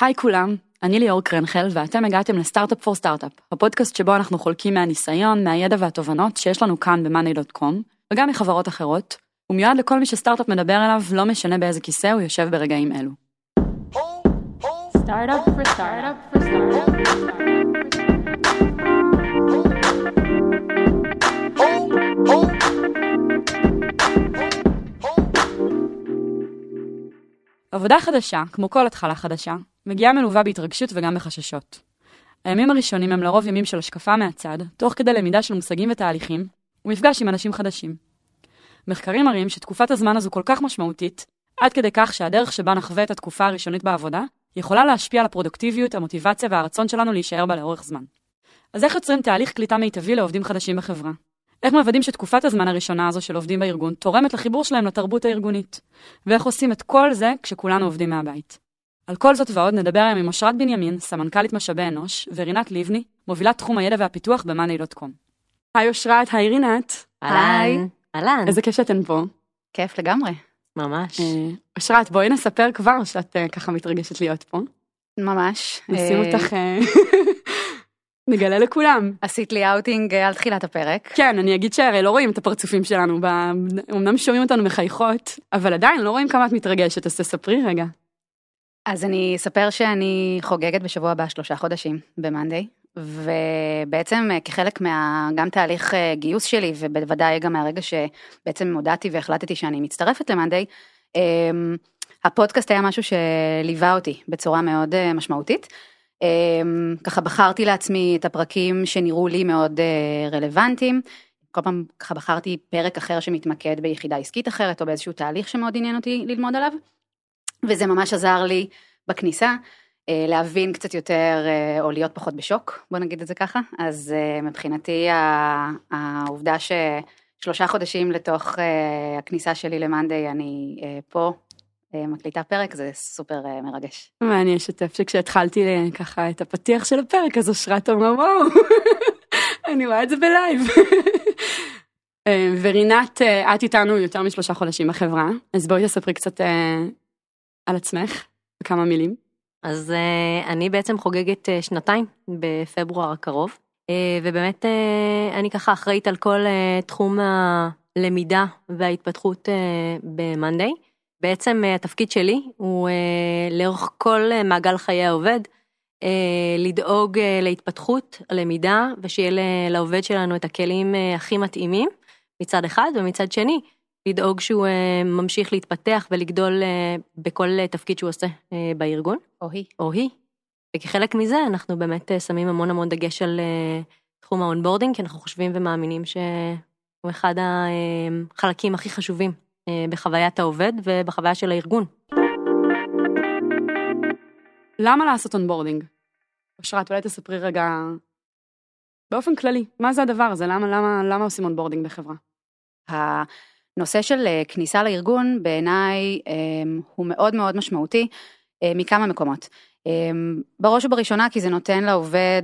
היי כולם, אני ליאור קרנחל ואתם הגעתם לסטארט-אפ פור סטארט-אפ, הפודקאסט שבו אנחנו חולקים מהניסיון, מהידע והתובנות שיש לנו כאן ב-money.com, וגם מחברות אחרות. הוא מיועד לכל מי שסטארט-אפ מדבר אליו, לא משנה באיזה כיסא הוא יושב ברגעים אלו. Startup for startup for startup for startup. עבודה חדשה, כמו כל התחלה חדשה, מגיעה מלווה בהתרגשות וגם בחששות. הימים הראשונים הם לרוב ימים של השקפה מהצד, תוך כדי למידה של מושגים ותהליכים, ומפגש עם אנשים חדשים. מחקרים מראים שתקופת הזמן הזו כל כך משמעותית, עד כדי כך שהדרך שבה נחווה את התקופה הראשונית בעבודה, יכולה להשפיע על הפרודוקטיביות, המוטיבציה והרצון שלנו להישאר בה לאורך זמן. אז איך יוצרים תהליך קליטה מיטבי לעובדים חדשים בחברה? איך מוודאים שתקופת הזמן הראשונה הזו של עובדים בארגון תורמת לחיבור שלהם לתרבות הארגונית? ואיך עושים את כל זה כשכולנו עובדים מהבית? על כל זאת ועוד נדבר היום עם אושרת בנימין, סמנכ"לית משאבי אנוש, ורינת לבני, מובילת תחום הידע והפיתוח ב-monday.com. היי אושרת, היי רינת. אהלן. אהלן. איזה כיף שאתן פה. כיף לגמרי. ממש. אה, אושרת, בואי נספר כבר שאת אה, ככה מתרגשת להיות פה. ממש. נשים אה, אותך... נגלה לכולם. עשית לי אאוטינג על תחילת הפרק. כן, אני אגיד שהרי לא רואים את הפרצופים שלנו. אמנם שומעים אותנו מחייכות, אבל עדיין לא רואים כמה את מתרגשת, אז תספרי רגע. אז אני אספר שאני חוגגת בשבוע הבא שלושה חודשים במאנדיי, ובעצם אה, כחלק מה... גם תהליך אה, גיוס שלי, ובוודאי גם מהרגע שבעצם הודעתי והחלטתי שאני מצטרפת למאנדיי, אמ, הפודקאסט היה משהו שליווה אותי בצורה מאוד אה, משמעותית. אמ, ככה בחרתי לעצמי את הפרקים שנראו לי מאוד רלוונטיים. כל פעם ככה בחרתי פרק אחר שמתמקד ביחידה עסקית אחרת או באיזשהו תהליך שמאוד עניין אותי ללמוד עליו. וזה ממש עזר לי בכניסה אה, להבין קצת יותר אה, או להיות פחות בשוק בוא נגיד את זה ככה אז מבחינתי העובדה ששלושה חודשים לתוך הכניסה שלי למאנדיי אני פה מקליטה פרק, זה סופר אה, מרגש. ואני אשתף שכשהתחלתי אה, ככה את הפתיח של הפרק, אז אושרת אמרה וואו, אני רואה את זה בלייב. אה, ורינת, את איתנו יותר משלושה חודשים בחברה, אז בואי תספרי קצת על עצמך, בכמה מילים. אז אני בעצם חוגגת שנתיים בפברואר הקרוב, ובאמת אני ככה אחראית על כל תחום הלמידה וההתפתחות ב-Monday. בעצם אה, התפקיד שלי הוא אה, לאורך כל אה, מעגל חיי העובד, לדאוג להתפתחות, למידה, ושיהיה לעובד שלנו את הכלים הכי מתאימים מצד אחד, ומצד שני, לדאוג שהוא ממשיך להתפתח ולגדול בכל תפקיד שהוא עושה בארגון. או היא. או היא. וכחלק מזה אנחנו באמת שמים המון המון דגש על תחום ה onboarding, כי אנחנו חושבים ומאמינים שהוא אחד החלקים הכי חשובים אה, בחוויית העובד ובחוויה של הארגון. למה לעשות onboarding? אושרת, אולי תספרי רגע באופן כללי, מה זה הדבר הזה? למה, למה, למה עושים onboarding בחברה? הנושא של אה, כניסה לארגון בעיניי אה, הוא מאוד מאוד משמעותי מכמה מקומות. בראש ובראשונה כי זה נותן לעובד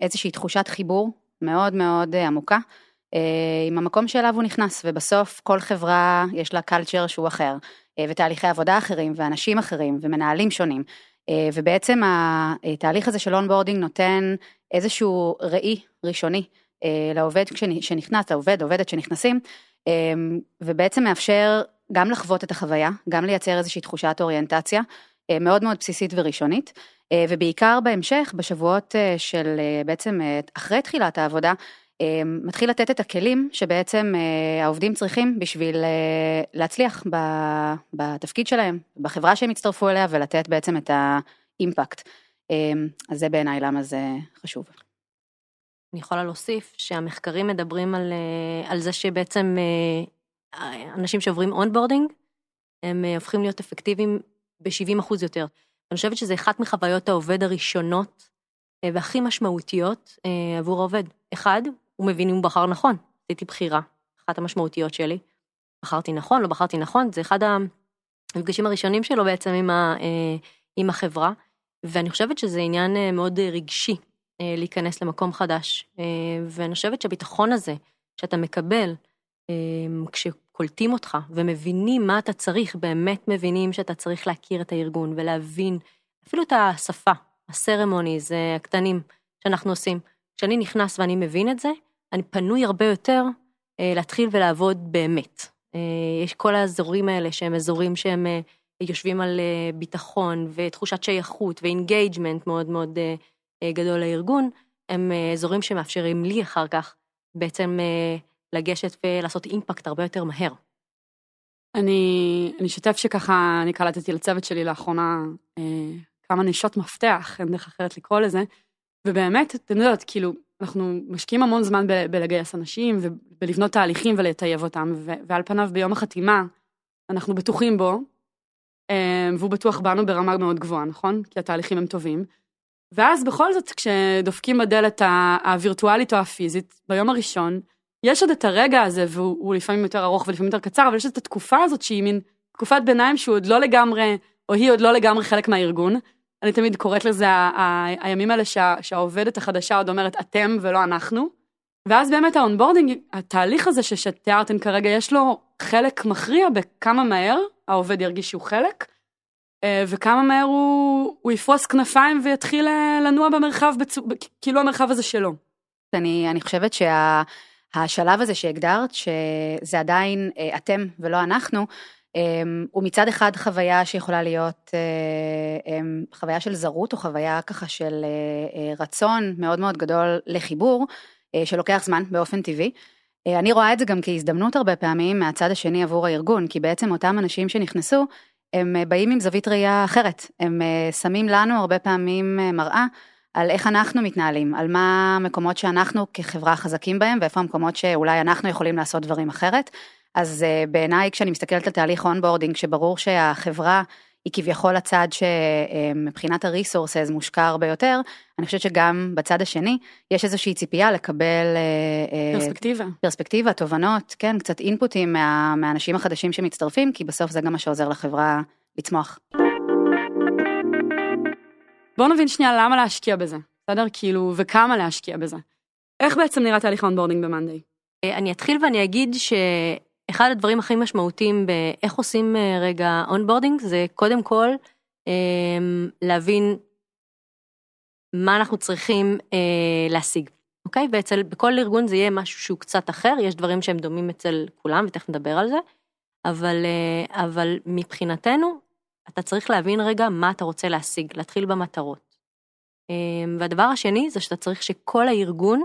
איזושהי תחושת חיבור מאוד מאוד עמוקה אה, עם המקום שאליו הוא נכנס, ובסוף כל חברה יש לה culture שהוא אחר, אה, ותהליכי עבודה אחרים, ואנשים אחרים, ומנהלים שונים, אה, ובעצם התהליך הזה של onboarding נותן איזשהו ראי ראשוני לעובד שנכנס, לעובד, עובדת שנכנסים, ובעצם מאפשר גם לחוות את החוויה, גם לייצר איזושהי תחושת אוריינטציה מאוד מאוד בסיסית וראשונית, ובעיקר בהמשך, בשבועות של בעצם אחרי תחילת העבודה, אמ, מתחיל לתת את הכלים שבעצם אה, העובדים צריכים בשביל אה, להצליח בתפקיד שלהם, בחברה שהם יצטרפו אליה ולתת בעצם את ה impact. אמ, אז זה בעיניי למה זה חשוב. אני יכולה להוסיף שהמחקרים מדברים על, אה, על זה שבעצם אנשים שעוברים onboarding, הם הופכים להיות אפקטיביים ב-70% יותר. אני חושבת שזה אחת מחוויות העובד הראשונות והכי משמעותיות עבור העובד. אחד, הוא מבין אם הוא בחר נכון. עשיתי בחירה, אחת המשמעותיות שלי. בחרתי נכון, לא בחרתי נכון, זה אחד המפגשים הראשונים שלו בעצם עם, ה, אה, עם החברה, ואני חושבת שזה עניין אה, מאוד רגשי אה, להיכנס למקום חדש, ואני חושבת שהביטחון הזה שאתה מקבל כשקולטים אותך ומבינים מה אתה צריך, באמת מבינים שאתה צריך להכיר את הארגון ולהבין אפילו את השפה, הסרמוניז הקטנים שאנחנו עושים. כשאני נכנס ואני מבין את זה, אני פנוי הרבה יותר אה, להתחיל ולעבוד באמת. אה, יש כל האזורים האלה שהם אזורים שהם אה, יושבים על אה, ביטחון ותחושת שייכות ו engagement מאוד מאוד אה, אה, גדול לארגון, הם אה, אזורים שמאפשרים לי אחר כך בעצם אה, לגשת ולעשות impact הרבה יותר מהר. אני, אני אשתף שככה, אני קלטתי לצוות שלי לאחרונה אה, כמה נשות מפתח, אין דרך אחרת לקרוא לזה, ובאמת, אתם יודעות, כאילו, אנחנו משקיעים המון זמן ב- בלגייס אנשים ובלבנות תהליכים ולטייב אותם, ו- ועל פניו ביום החתימה אנחנו בטוחים בו, אה, והוא בטוח בנו ברמה מאוד גבוהה, נכון? כי התהליכים הם טובים. ואז בכל זאת, כשדופקים בדלת הווירטואלית או הפיזית, ביום הראשון, יש עוד את הרגע הזה, והוא הוא לפעמים יותר ארוך ולפעמים יותר קצר, אבל יש את התקופה הזאת שהיא מין תקופת ביניים שהוא עוד לא לגמרי, או היא עוד לא לגמרי חלק מהארגון. אני תמיד קוראת לזה הימים האלה שה, שהעובדת החדשה עוד אומרת אתם ולא אנחנו. ואז באמת ה onboarding, התהליך הזה שתיארתן כרגע, יש לו חלק מכריע בכמה מהר העובד ירגיש שהוא חלק, וכמה מהר הוא, הוא יפרוס כנפיים ויתחיל אה, לנוע במרחב, בצו, כאילו המרחב הזה שלו. אני, אני חושבת שהשלב הזה שהגדרת, שזה עדיין אה, אתם ולא אנחנו, אה, הוא מצד אחד חוויה שיכולה להיות אה, אה, חוויה של זרות, או חוויה ככה של אה, אה, רצון מאוד מאוד גדול לחיבור, אה, שלוקח זמן באופן טבעי. אה, אני רואה את זה גם כהזדמנות הרבה פעמים מהצד השני עבור הארגון, כי בעצם אותם אנשים שנכנסו, הם אה, באים עם זווית ראייה אחרת, הם אה, שמים לנו הרבה פעמים אה, מראה על איך אנחנו מתנהלים, על מה המקומות שאנחנו כחברה חזקים בהם, ואיפה המקומות שאולי אנחנו יכולים לעשות דברים אחרת. אז בעיניי כשאני מסתכלת על תהליך onboarding, שברור שהחברה היא כביכול הצד שמבחינת ה resources מושקע הרבה יותר, אני חושבת שגם בצד השני יש איזושהי ציפייה לקבל אה, אה, פרספקטיבה. פרספקטיבה, תובנות, כן, קצת אינפוטים מה, מהאנשים החדשים שמצטרפים, כי בסוף זה גם מה שעוזר לחברה לצמוח. בואו נבין שנייה למה להשקיע בזה, בסדר? כאילו, וכמה להשקיע בזה. איך בעצם נראה תהליך ה onboarding ב monday? אה, אני אתחיל ואני אגיד שאחד הדברים הכי משמעותיים באיך עושים אה, רגע onboarding זה קודם כל אה, להבין מה אנחנו צריכים להשיג, אוקיי? ואצל, בכל ארגון זה יהיה משהו שהוא קצת אחר, יש דברים שהם דומים אצל כולם ותכף נדבר על זה, אבל, אבל מבחינתנו אתה צריך להבין רגע מה אתה רוצה להשיג, להתחיל במטרות. והדבר השני זה שאתה צריך שכל הארגון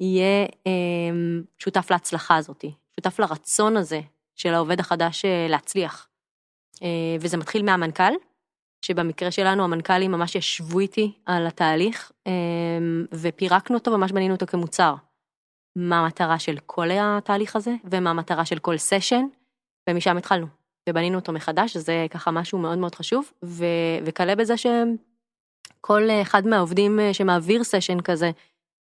יהיה אה, שותף להצלחה הזאת, שותף לרצון הזה של העובד החדש אה, להצליח. אה, וזה מתחיל מהמנכ"ל, שבמקרה שלנו המנכ"לים ממש ישבו איתי על התהליך, אה, ופירקנו אותו, ממש בנינו אותו כמוצר. מה המטרה של כל התהליך הזה, ומה המטרה של כל סשן, ומשם התחלנו. ובנינו אותו מחדש, שזה ככה משהו מאוד מאוד חשוב, ו- וכלה בזה שכל אחד מהעובדים שמעביר סשן כזה,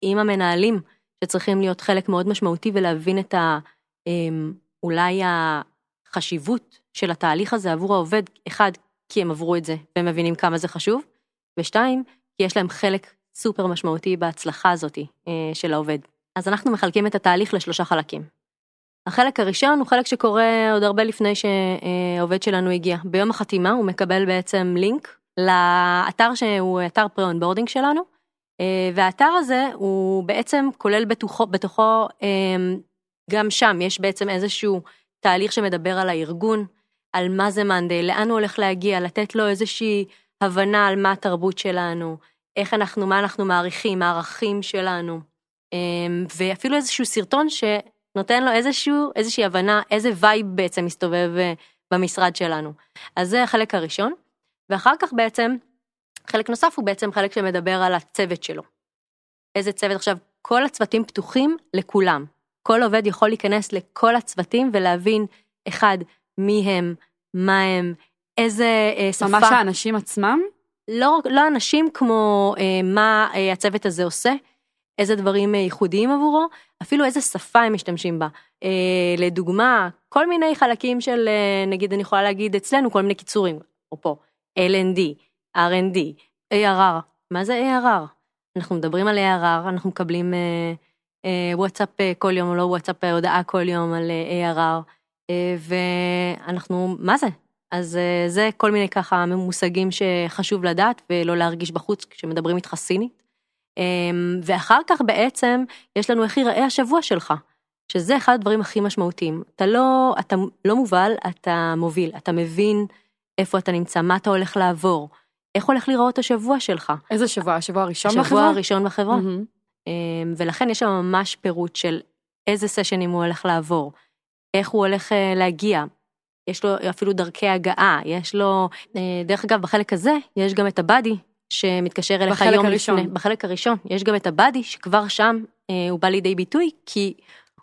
עם המנהלים, שצריכים להיות חלק מאוד משמעותי ולהבין את ה... אמ, אולי החשיבות של התהליך הזה עבור העובד, אחד, כי הם עברו את זה והם מבינים כמה זה חשוב, ושתיים, כי יש להם חלק סופר משמעותי בהצלחה הזאת אה, של העובד. אז אנחנו מחלקים את התהליך לשלושה חלקים. החלק הראשון הוא חלק שקורה עוד הרבה לפני שהעובד שלנו הגיע. ביום החתימה הוא מקבל בעצם לינק לאתר שהוא אתר pre-onboarding שלנו, אה, והאתר הזה הוא בעצם כולל בתוכו, בתוכו גם שם יש בעצם איזשהו תהליך שמדבר על הארגון, על מה זה monday, לאן הוא הולך להגיע, לתת לו איזושהי הבנה על מה התרבות שלנו, איך אנחנו, מה אנחנו מעריכים, הערכים שלנו, ואפילו איזשהו סרטון שנותן לו איזשהו, איזושהי הבנה איזה vibe בעצם מסתובב אה, במשרד שלנו. אז זה החלק הראשון, ואחר כך בעצם חלק נוסף הוא בעצם חלק שמדבר על הצוות שלו. איזה צוות עכשיו, כל הצוותים פתוחים לכולם. כל עובד יכול להיכנס לכל הצוותים ולהבין, אחד, מי הם, מה הם, איזה אה, שפה. ממש האנשים עצמם? לא, לא אנשים כמו אה, מה אה, הצוות הזה עושה, איזה דברים אה, ייחודיים עבורו, אפילו איזה שפה הם משתמשים בה. אה, לדוגמה, כל מיני חלקים של, אה, נגיד אני יכולה להגיד אצלנו כל מיני קיצורים, אפרופו L&D, R&D, ARR, מה זה ARR? אנחנו מדברים על ARR, אנחנו מקבלים אה, וואטסאפ אה, כל יום או לא וואטסאפ, אה, הודעה כל יום על אה, ARR, אה, ואנחנו, מה זה? אז אה, זה כל מיני ככה מושגים שחשוב לדעת ולא להרגיש בחוץ כשמדברים איתך סינית. ואחר כך בעצם יש לנו איך ייראה השבוע שלך, שזה אחד הדברים הכי משמעותיים. אתה לא, אתה לא מובל, אתה מוביל, אתה מבין איפה אתה נמצא, מה אתה הולך לעבור, איך הולך להיראות השבוע שלך. איזה שבוע? השבוע הראשון השבוע בחברה? הראשון בחברה. מהמם. אמ, ולכן יש שם ממש פירוט של איזה סשנים הוא הולך לעבור, איך הוא הולך אה, להגיע, יש לו אפילו דרכי הגעה, יש לו, אה, דרך אגב, בחלק הזה יש גם את הבאדי שמתקשר אליך בחלק יום הראשון. לפני, בחלק הראשון, יש גם את הבאדי שכבר שם אה, הוא בא לידי ביטוי, כי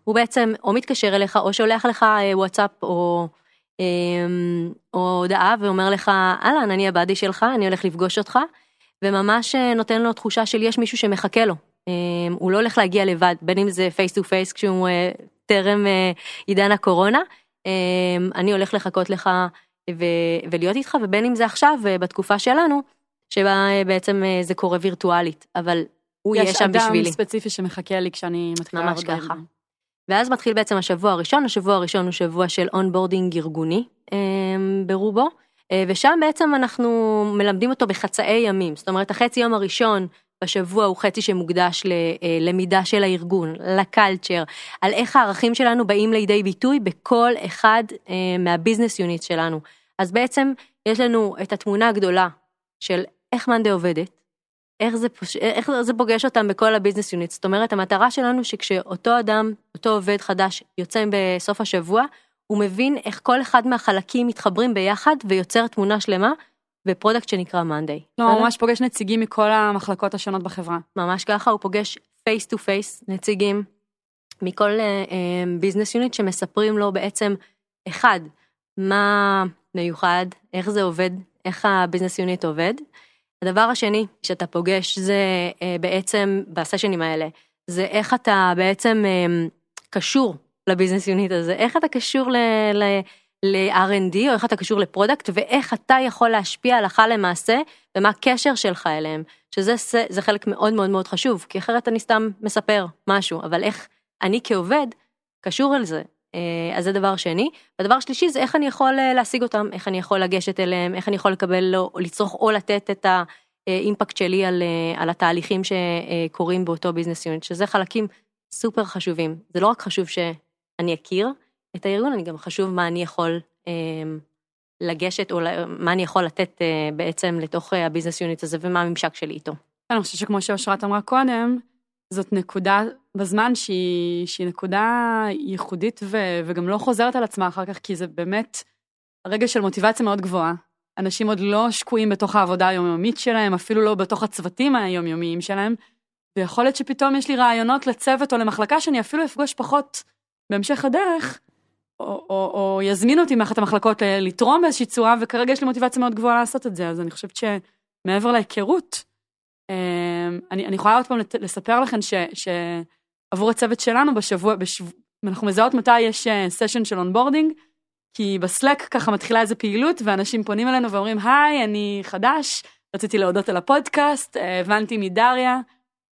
הוא בעצם או מתקשר אליך או שולח לך וואטסאפ או, אה, או הודעה ואומר לך, אהלן, אני ה buddy שלך, אני הולך לפגוש אותך, וממש נותן לו תחושה של יש מישהו שמחכה לו. אה, הוא לא הולך להגיע לבד, בין אם זה face to face כשהוא אה, טרם אה, עידן הקורונה, אה, אני הולך לחכות לך ו- ולהיות איתך, ובין אם זה עכשיו, אה, בתקופה שלנו, שבה בעצם זה קורה וירטואלית, אבל הוא יהיה שם בשבילי. יש אדם ספציפי שמחכה לי כשאני מתחילה ממש ככה. ואז מתחיל בעצם השבוע הראשון, השבוע הראשון הוא שבוע של onboarding ארגוני אה, ברובו, ושם בעצם אנחנו מלמדים אותו בחצאי ימים, זאת אומרת החצי יום הראשון בשבוע הוא חצי שמוקדש ללמידה של הארגון, ל culture, על איך הערכים שלנו באים לידי ביטוי בכל אחד אה, מה business unit שלנו. אז בעצם יש לנו את התמונה הגדולה של איך monday עובדת, איך זה, פוש... איך זה פוגש אותם בכל ה business unit. זאת אומרת, המטרה שלנו שכשאותו אדם, אותו עובד חדש, יוצא בסוף השבוע, הוא מבין איך כל אחד מהחלקים מתחברים ביחד ויוצר תמונה שלמה ב product שנקרא monday. לא, הוא ממש פוגש נציגים מכל המחלקות השונות בחברה. ממש ככה, הוא פוגש פייס טו פייס נציגים מכל business unit שמספרים לו בעצם, אחד, מה מיוחד, איך זה עובד, איך ה business unit עובד. הדבר השני שאתה פוגש זה אה, בעצם ב session ים האלה, זה איך אתה בעצם אה, קשור ל business unit הזה, איך אתה קשור ל... ל ל-R&D או איך אתה קשור ל product ואיך אתה יכול להשפיע הלכה למעשה ומה הקשר שלך אליהם, שזה זה חלק מאוד מאוד מאוד חשוב, כי אחרת אני סתם מספר משהו, אבל איך אני כעובד קשור אל זה. אה, אז זה דבר שני. והדבר שלישי זה איך אני יכול אה, להשיג אותם, איך אני יכול לגשת אליהם, איך אני יכול לקבל או לצרוך או לתת את ה impact שלי על, אה, על התהליכים שקורים באותו business unit, שזה חלקים סופר חשובים. זה לא רק חשוב שאני אכיר את הארגון, אני גם חשוב מה אני יכול לגשת, או מה אני יכול לתת בעצם לתוך ה business unit הזה ומה הממשק שלי איתו. אני חושבת שכמו שאושרת אמרה קודם, זאת נקודה בזמן שהיא, שהיא נקודה ייחודית ו, וגם לא חוזרת על עצמה אחר כך, כי זה באמת רגע של מוטיבציה מאוד גבוהה. אנשים עוד לא שקועים בתוך העבודה היומיומית שלהם, אפילו לא בתוך הצוותים היומיומיים שלהם, ויכול להיות שפתאום יש לי רעיונות לצוות או למחלקה שאני אפילו אפגוש פחות בהמשך הדרך, או, או, או יזמינו אותי מאחת המחלקות לתרום באיזושהי צורה, וכרגע יש לי מוטיבציה מאוד גבוהה לעשות את זה, אז אני חושבת שמעבר להיכרות, אני, אני יכולה עוד פעם לספר לכם ש, שעבור הצוות שלנו בשבוע, בשבוע, אנחנו מזהות מתי יש session של onboarding, כי ב Slack ככה מתחילה איזה פעילות ואנשים פונים אלינו ואומרים hi אני חדש, רציתי להודות על הפודקאסט, הבנתי מדריה,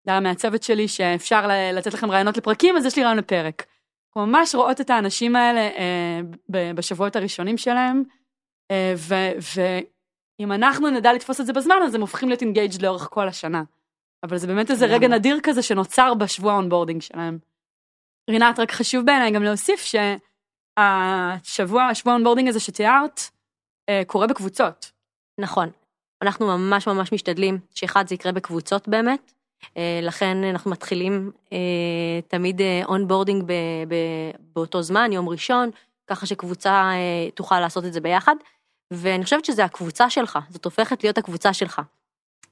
דריה מהצוות שלי שאפשר לתת לכם רעיונות לפרקים אז יש לי רעיון לפרק. אנחנו ממש רואות את האנשים האלה אה, בשבועות הראשונים שלהם, אה, ואם אנחנו נדע לתפוס את זה בזמן, אז הם הופכים להיות engaged לאורך כל השנה. אבל זה באמת איזה רגע נדיר כזה שנוצר בשבוע ה onboarding שלהם. רינת, רק חשוב בעיניי גם להוסיף שהשבוע, השבוע ה onboarding הזה שתיארת, אה, קורה בקבוצות. נכון. אנחנו ממש ממש משתדלים שאחד זה יקרה בקבוצות באמת, לכן אנחנו מתחילים אה, תמיד onboarding באותו זמן, יום ראשון, ככה שקבוצה תוכל לעשות את זה ביחד. ואני חושבת שזה הקבוצה שלך, זאת הופכת להיות הקבוצה שלך.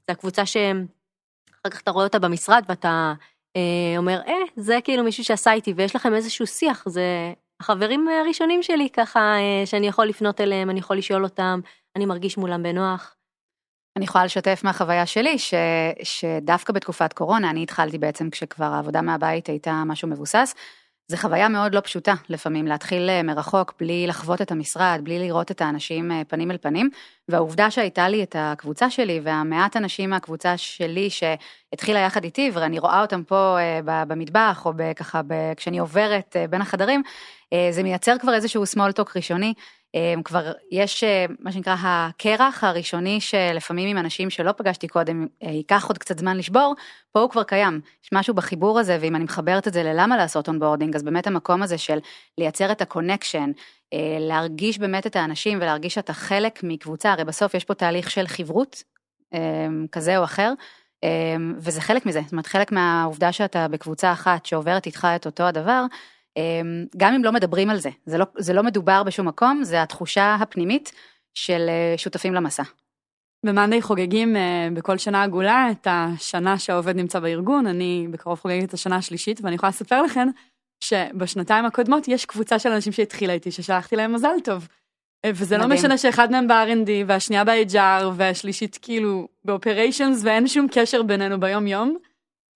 זה הקבוצה שאחר כך אתה רואה אותה במשרד ואתה אה, אומר, אה, זה כאילו מישהו שעשה איתי ויש לכם איזשהו שיח, זה החברים הראשונים שלי ככה, אה, שאני יכול לפנות אליהם, אני יכול לשאול אותם, אני מרגיש מולם בנוח. אני יכולה לשתף מהחוויה שלי, ש, שדווקא בתקופת קורונה, אני התחלתי בעצם כשכבר העבודה מהבית הייתה משהו מבוסס, זה חוויה מאוד לא פשוטה לפעמים להתחיל אה, מרחוק בלי לחוות את המשרד, בלי לראות את האנשים אה, פנים אל פנים, והעובדה שהייתה לי את הקבוצה שלי והמעט אנשים מהקבוצה שלי שהתחילה יחד איתי ואני רואה אותם פה אה, במטבח או ככה כשאני עוברת בין החדרים, זה מייצר כבר איזשהו small talk ראשוני, כבר יש אה, מה שנקרא הקרח הראשוני שלפעמים עם אנשים שלא פגשתי קודם אה, ייקח עוד קצת זמן לשבור, פה הוא כבר קיים. יש משהו בחיבור הזה, ואם אני מחברת את זה ללמה לעשות onboarding, אז באמת המקום הזה של לייצר את ה connection, להרגיש באמת את האנשים ולהרגיש שאתה חלק מקבוצה, הרי בסוף יש פה תהליך של חברות כזה או אחר. וזה חלק מזה, זאת אומרת חלק מהעובדה שאתה בקבוצה אחת שעוברת איתך את אותו הדבר, אמ, גם אם לא מדברים על זה, זה לא, זה לא מדובר בשום מקום, זה התחושה הפנימית של אה, שותפים למסע. במאנדיי חוגגים uh, בכל שנה עגולה את השנה שהעובד נמצא בארגון, אני בקרוב חוגגת את השנה השלישית, ואני יכולה לספר לכם שבשנתיים הקודמות יש קבוצה של אנשים שהתחילה איתי, ששלחתי להם מזל טוב. אה, וזה לא מדהים. לא משנה שאחד מהם ב-R&D והשנייה ב-HR והשלישית כאילו באופריישנס ואין שום קשר בינינו ביום יום.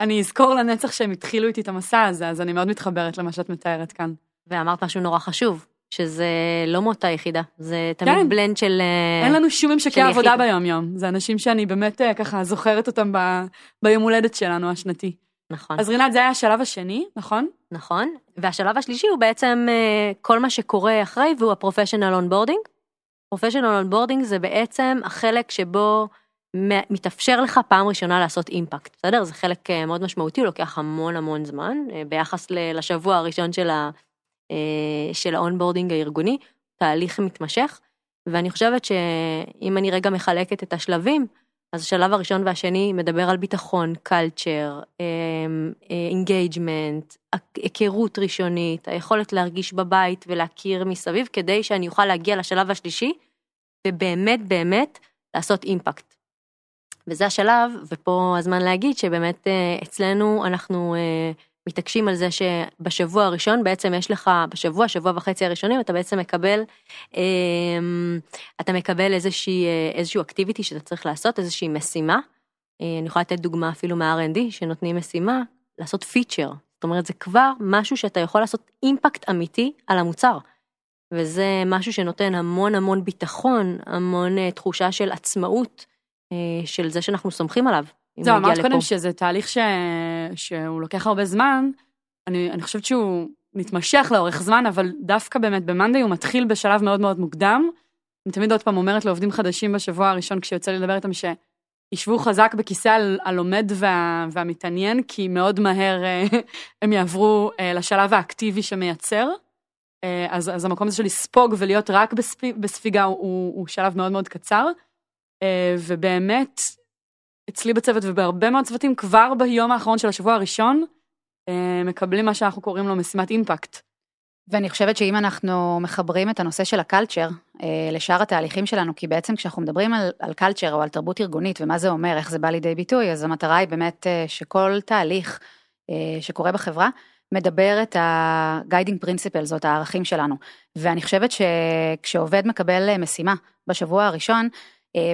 אני אזכור לנצח שהם התחילו איתי את המסע הזה, אז אני מאוד מתחברת למה שאת מתארת כאן. ואמרת משהו נורא חשום, שזה לא מאותה יחידה, זה תמיד כן. blend של אה, אין לנו שום ממשקי עבודה ביום יום, זה אנשים שאני באמת אה, ככה זוכרת אותם ב... ביום הולדת שלנו השנתי. נכון. אז רינת זה היה השלב השני, נכון? נכון, והשלב השלישי הוא בעצם אה, כל מה שקורה אחרי והוא ה professional onboarding. professional onboarding זה בעצם החלק שבו מתאפשר לך פעם ראשונה לעשות impact, בסדר? זה חלק אה, מאוד משמעותי, הוא לוקח המון המון זמן, אה, ביחס לשבוע הראשון של, ה, אה, של ה onboarding הארגוני, תהליך מתמשך, ואני חושבת שאם אני רגע מחלקת את השלבים, אז השלב הראשון והשני מדבר על ביטחון, culture, engagement, היכרות ראשונית, היכולת להרגיש בבית ולהכיר מסביב, כדי שאני אוכל להגיע לשלב השלישי, ובאמת באמת לעשות impact. וזה השלב, ופה הזמן להגיד שבאמת אה, אצלנו אנחנו אה, מתעקשים על זה שבשבוע הראשון בעצם יש לך, בשבוע, שבוע וחצי הראשונים, אתה בעצם מקבל, אמ, אתה מקבל איזושהי, אה, איזשהו אקטיביטי שאתה צריך לעשות, איזושהי משימה. אני יכולה לתת דוגמה אפילו מה-R&D, שנותנים משימה, לעשות פיצ'ר. זאת אומרת, זה כבר משהו שאתה יכול לעשות אימפקט אמיתי על המוצר. וזה משהו שנותן המון המון ביטחון, המון תחושה של עצמאות. אה, של זה שאנחנו סומכים עליו. זהו, אמרת קודם שזה תהליך ש... שהוא לוקח הרבה זמן, אני, אני חושבת שהוא מתמשך לאורך זמן, אבל דווקא באמת במאנדי הוא מתחיל בשלב מאוד מאוד מוקדם. אני תמיד עוד פעם אומרת לעובדים חדשים בשבוע הראשון כשיוצא לי לדבר איתם שישבו חזק בכיסא הלומד וה, והמתעניין, כי מאוד מהר אה, הם יעברו אה, לשלב האקטיבי שמייצר. אז, אז המקום הזה של לספוג ולהיות רק בספיגה הוא, הוא שלב מאוד מאוד קצר. אה, ובאמת, אצלי בצוות ובהרבה מאוד צוותים, כבר ביום האחרון של השבוע הראשון, אה, מקבלים מה שאנחנו קוראים לו משימת אימפקט. ואני חושבת שאם אנחנו מחברים את הנושא של הקלצ'ר אה, לשאר התהליכים שלנו, כי בעצם כשאנחנו מדברים על, על קלצ'ר או על תרבות ארגונית ומה זה אומר, איך זה בא לידי ביטוי, אז המטרה היא באמת שכל תהליך שקורה בחברה, מדבר את ה-guiding principles, זאת הערכים שלנו. ואני חושבת שכשעובד מקבל משימה בשבוע הראשון,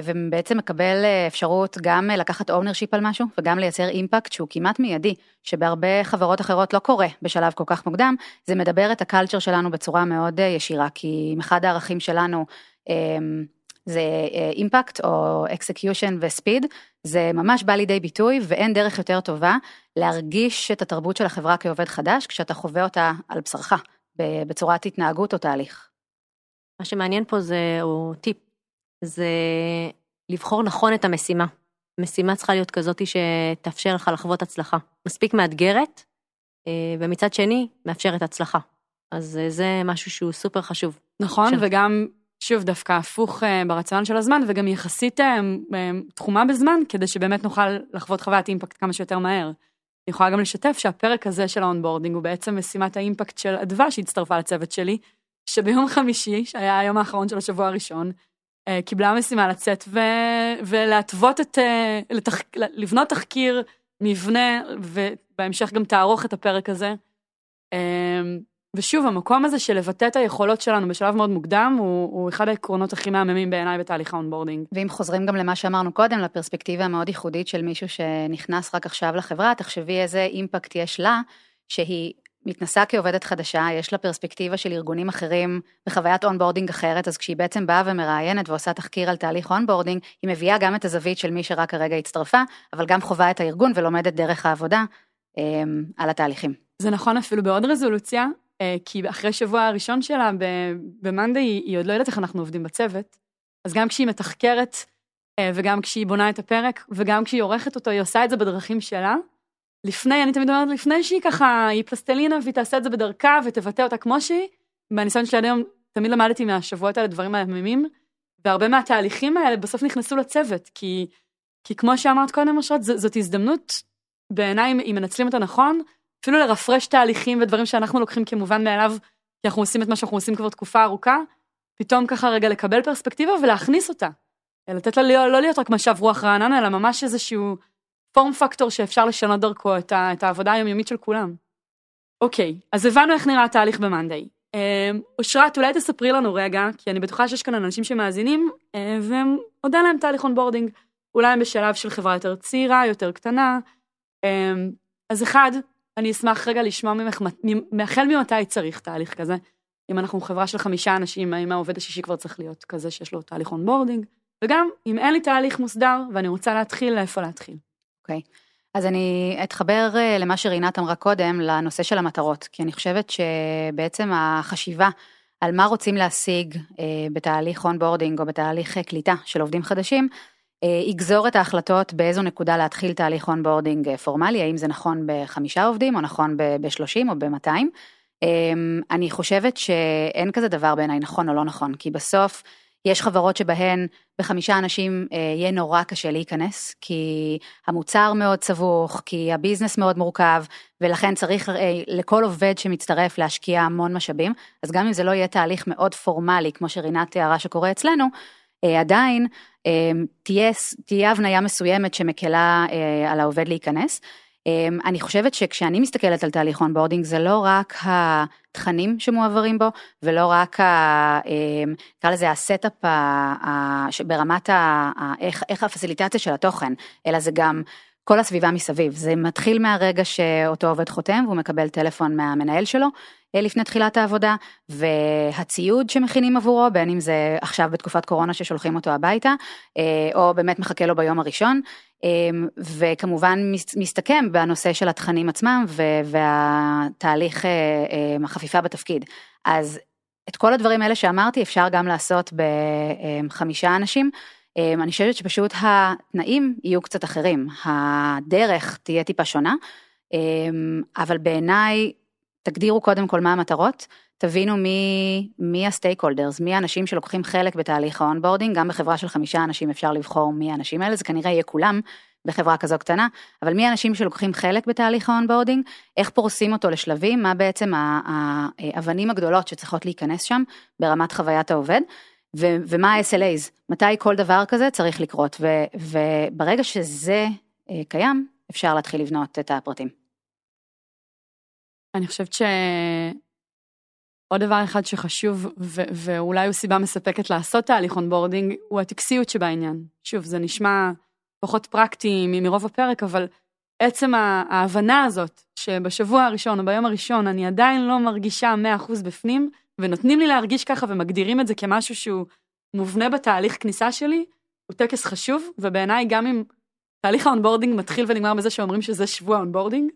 ובעצם מקבל אה, אפשרות גם אה, לקחת ownership על משהו וגם לייצר impact שהוא כמעט מיידי, שבהרבה חברות אחרות לא קורה בשלב כל כך מוקדם, זה מדבר את ה culture שלנו בצורה מאוד ישירה, כי אם אחד הערכים שלנו זה impact או execution ו speed, זה ממש בא לידי ביטוי ואין דרך יותר טובה להרגיש את התרבות של החברה כעובד חדש כשאתה חווה אותה על בשרך, בצורת התנהגות או תהליך. מה שמעניין פה זה, או טיפ זה לבחור נכון את המשימה. משימה צריכה להיות כזאת שתאפשר לך לחוות הצלחה. מספיק מאתגרת, אה, ומצד שני, מאפשרת הצלחה. אז אה, זה משהו שהוא סופר חשוב. נכון, של... וגם, שוב, דווקא הפוך אה, ברציונל של הזמן, וגם יחסית תחומה בזמן, כדי שבאמת נוכל לחוות חוויית impact כמה שיותר מהר. אני יכולה גם לשתף שהפרק הזה של ה onboarding הוא בעצם משימת ה impact של אדווה שהצטרפה לצוות שלי, שביום חמישי, שהיה היום האחרון של השבוע הראשון, קיבלה משימה לצאת ו... ולהתוות את, אה, לתח... לבנות תחקיר, מבנה, ובהמשך גם תערוך את הפרק הזה. אה, ושוב, המקום הזה של לבטא את היכולות שלנו בשלב מאוד מוקדם, הוא, הוא אחד העקרונות הכי מהממים בעיניי בתהליך ה onboarding. ואם חוזרים גם למה שאמרנו קודם, לפרספקטיבה המאוד ייחודית של מישהו שנכנס רק עכשיו לחברה, תחשבי איזה impact יש לה, שהיא מתנסה כעובדת חדשה, יש לה פרספקטיבה של ארגונים אחרים וחוויית onboarding אחרת, אז כשהיא בעצם באה ומראיינת ועושה תחקיר על תהליך onboarding, היא מביאה גם את הזווית של מי שרק הרגע הצטרפה, אבל גם חווה את הארגון ולומדת דרך העבודה אה, על התהליכים. זה נכון אפילו בעוד רזולוציה, אה, כי אחרי שבוע הראשון שלה במאנדי, היא עוד לא יודעת איך אנחנו עובדים בצוות. אז גם כשהיא מתחקרת, אה, וגם כשהיא בונה את הפרק, וגם כשהיא עורכת אותו, היא עושה את זה בדרכים שלה. לפני, אני תמיד אומרת, לפני שהיא ככה, היא פלסטלינה והיא תעשה את זה בדרכה ותבטא אותה כמו שהיא, מהניסיון שלי עד היום, תמיד למדתי מהשבועות האלה דברים מהממים, והרבה מהתהליכים האלה בסוף נכנסו לצוות, כי, כי כמו שאמרת קודם, אשרת, זאת הזדמנות, בעיניי, אם מנצלים אותה נכון, אפילו לרפרש תהליכים ודברים שאנחנו לוקחים כמובן מאליו, כי אנחנו עושים את מה שאנחנו עושים כבר תקופה ארוכה, פתאום ככה רגע לקבל פרספקטיבה ולהכניס אותה. לתת לה לא, לא להיות רק משב רוח רענן, אלא ממש איזשהו form factor שאפשר לשנות דרכו את, ה, את העבודה היומיומית של כולם. אוקיי, אז הבנו איך נראה התהליך במאנדיי. אמ, אושרת, אולי תספרי לנו רגע, כי אני בטוחה שיש כאן אנשים שמאזינים, אה, והם עוד אין להם תהליך onboarding. אולי הם בשלב של חברה יותר צעירה, יותר קטנה. אמ, אז אחד, אני אשמח רגע לשמוע ממך, החל ממתי צריך תהליך כזה. אם אנחנו חברה של חמישה אנשים, האם העובד השישי כבר צריך להיות כזה שיש לו תהליך onboarding? וגם, אם אין לי תהליך מוסדר ואני רוצה להתחיל, לאיפה להתחיל. אוקיי. Okay. אז אני אתחבר אה, למה שרינת אמרה קודם, לנושא של המטרות, כי אני חושבת שבעצם החשיבה על מה רוצים להשיג אה, בתהליך onboarding או בתהליך אה, קליטה של עובדים חדשים, יגזור את ההחלטות באיזו נקודה להתחיל תהליך onboarding פורמלי, האם זה נכון בחמישה עובדים או נכון בשלושים או במאתיים. אני חושבת שאין כזה דבר בעיניי נכון או לא נכון, כי בסוף יש חברות שבהן בחמישה אנשים אה, יהיה נורא קשה להיכנס, כי המוצר מאוד סבוך, כי ה business מאוד מורכב, ולכן צריך אה, לכל עובד שמצטרף להשקיע המון משאבים, אז גם אם זה לא יהיה תהליך מאוד פורמלי, כמו שרינת תיארה שקורה אצלנו, אה, עדיין אה, תהיה, תהיה הבניה מסוימת שמקלה אה, על העובד להיכנס. אמ, אני חושבת שכשאני מסתכלת על תהליך onboarding זה לא רק התכנים שמועברים בו ולא רק, אמ, נקרא לזה ה setup ברמת ה, איך, איך ה facilitation של התוכן, אלא זה גם כל הסביבה מסביב. זה מתחיל מהרגע שאותו עובד חותם והוא מקבל טלפון מהמנהל שלו אה, לפני תחילת העבודה, והציוד שמכינים עבורו, בין אם זה עכשיו בתקופת קורונה ששולחים אותו הביתה, אה, או באמת מחכה לו ביום הראשון, אה, וכמובן מסתכם בנושא של התכנים עצמם והתהליך החפיפה בתפקיד. אז את כל הדברים האלה שאמרתי אפשר גם לעשות בחמישה אנשים. אני חושבת שפשוט התנאים יהיו קצת אחרים, הדרך תהיה טיפה שונה, אבל בעיניי תגדירו קודם כל מה המטרות, תבינו מי, מי ה stakeholders, מי האנשים שלוקחים חלק בתהליך ה onboarding, גם בחברה של חמישה אנשים אפשר לבחור מי האנשים האלה, זה כנראה יהיה כולם בחברה כזו קטנה, אבל מי האנשים שלוקחים חלק בתהליך ה onboarding, איך פורסים אותו לשלבים, מה בעצם האבנים הגדולות שצריכות להיכנס שם ברמת חוויית העובד. ו- ומה ה-SLAs, מתי כל דבר כזה צריך לקרות, ו- וברגע שזה אה, קיים, אפשר להתחיל לבנות את הפרטים. אני חושבת שעוד דבר אחד שחשוב, ו- ואולי הוא סיבה מספקת לעשות תהליך onboarding, הוא הטקסיות שבעניין. שוב, זה נשמע פחות פרקטי מרוב הפרק, אבל עצם ההבנה הזאת, שבשבוע הראשון או ביום הראשון אני עדיין לא מרגישה 100% בפנים, ונותנים לי להרגיש ככה ומגדירים את זה כמשהו שהוא מובנה בתהליך כניסה שלי, הוא טקס חשוב, ובעיניי גם אם תהליך ה onboarding מתחיל ונגמר בזה שאומרים שזה שבוע ה onboarding,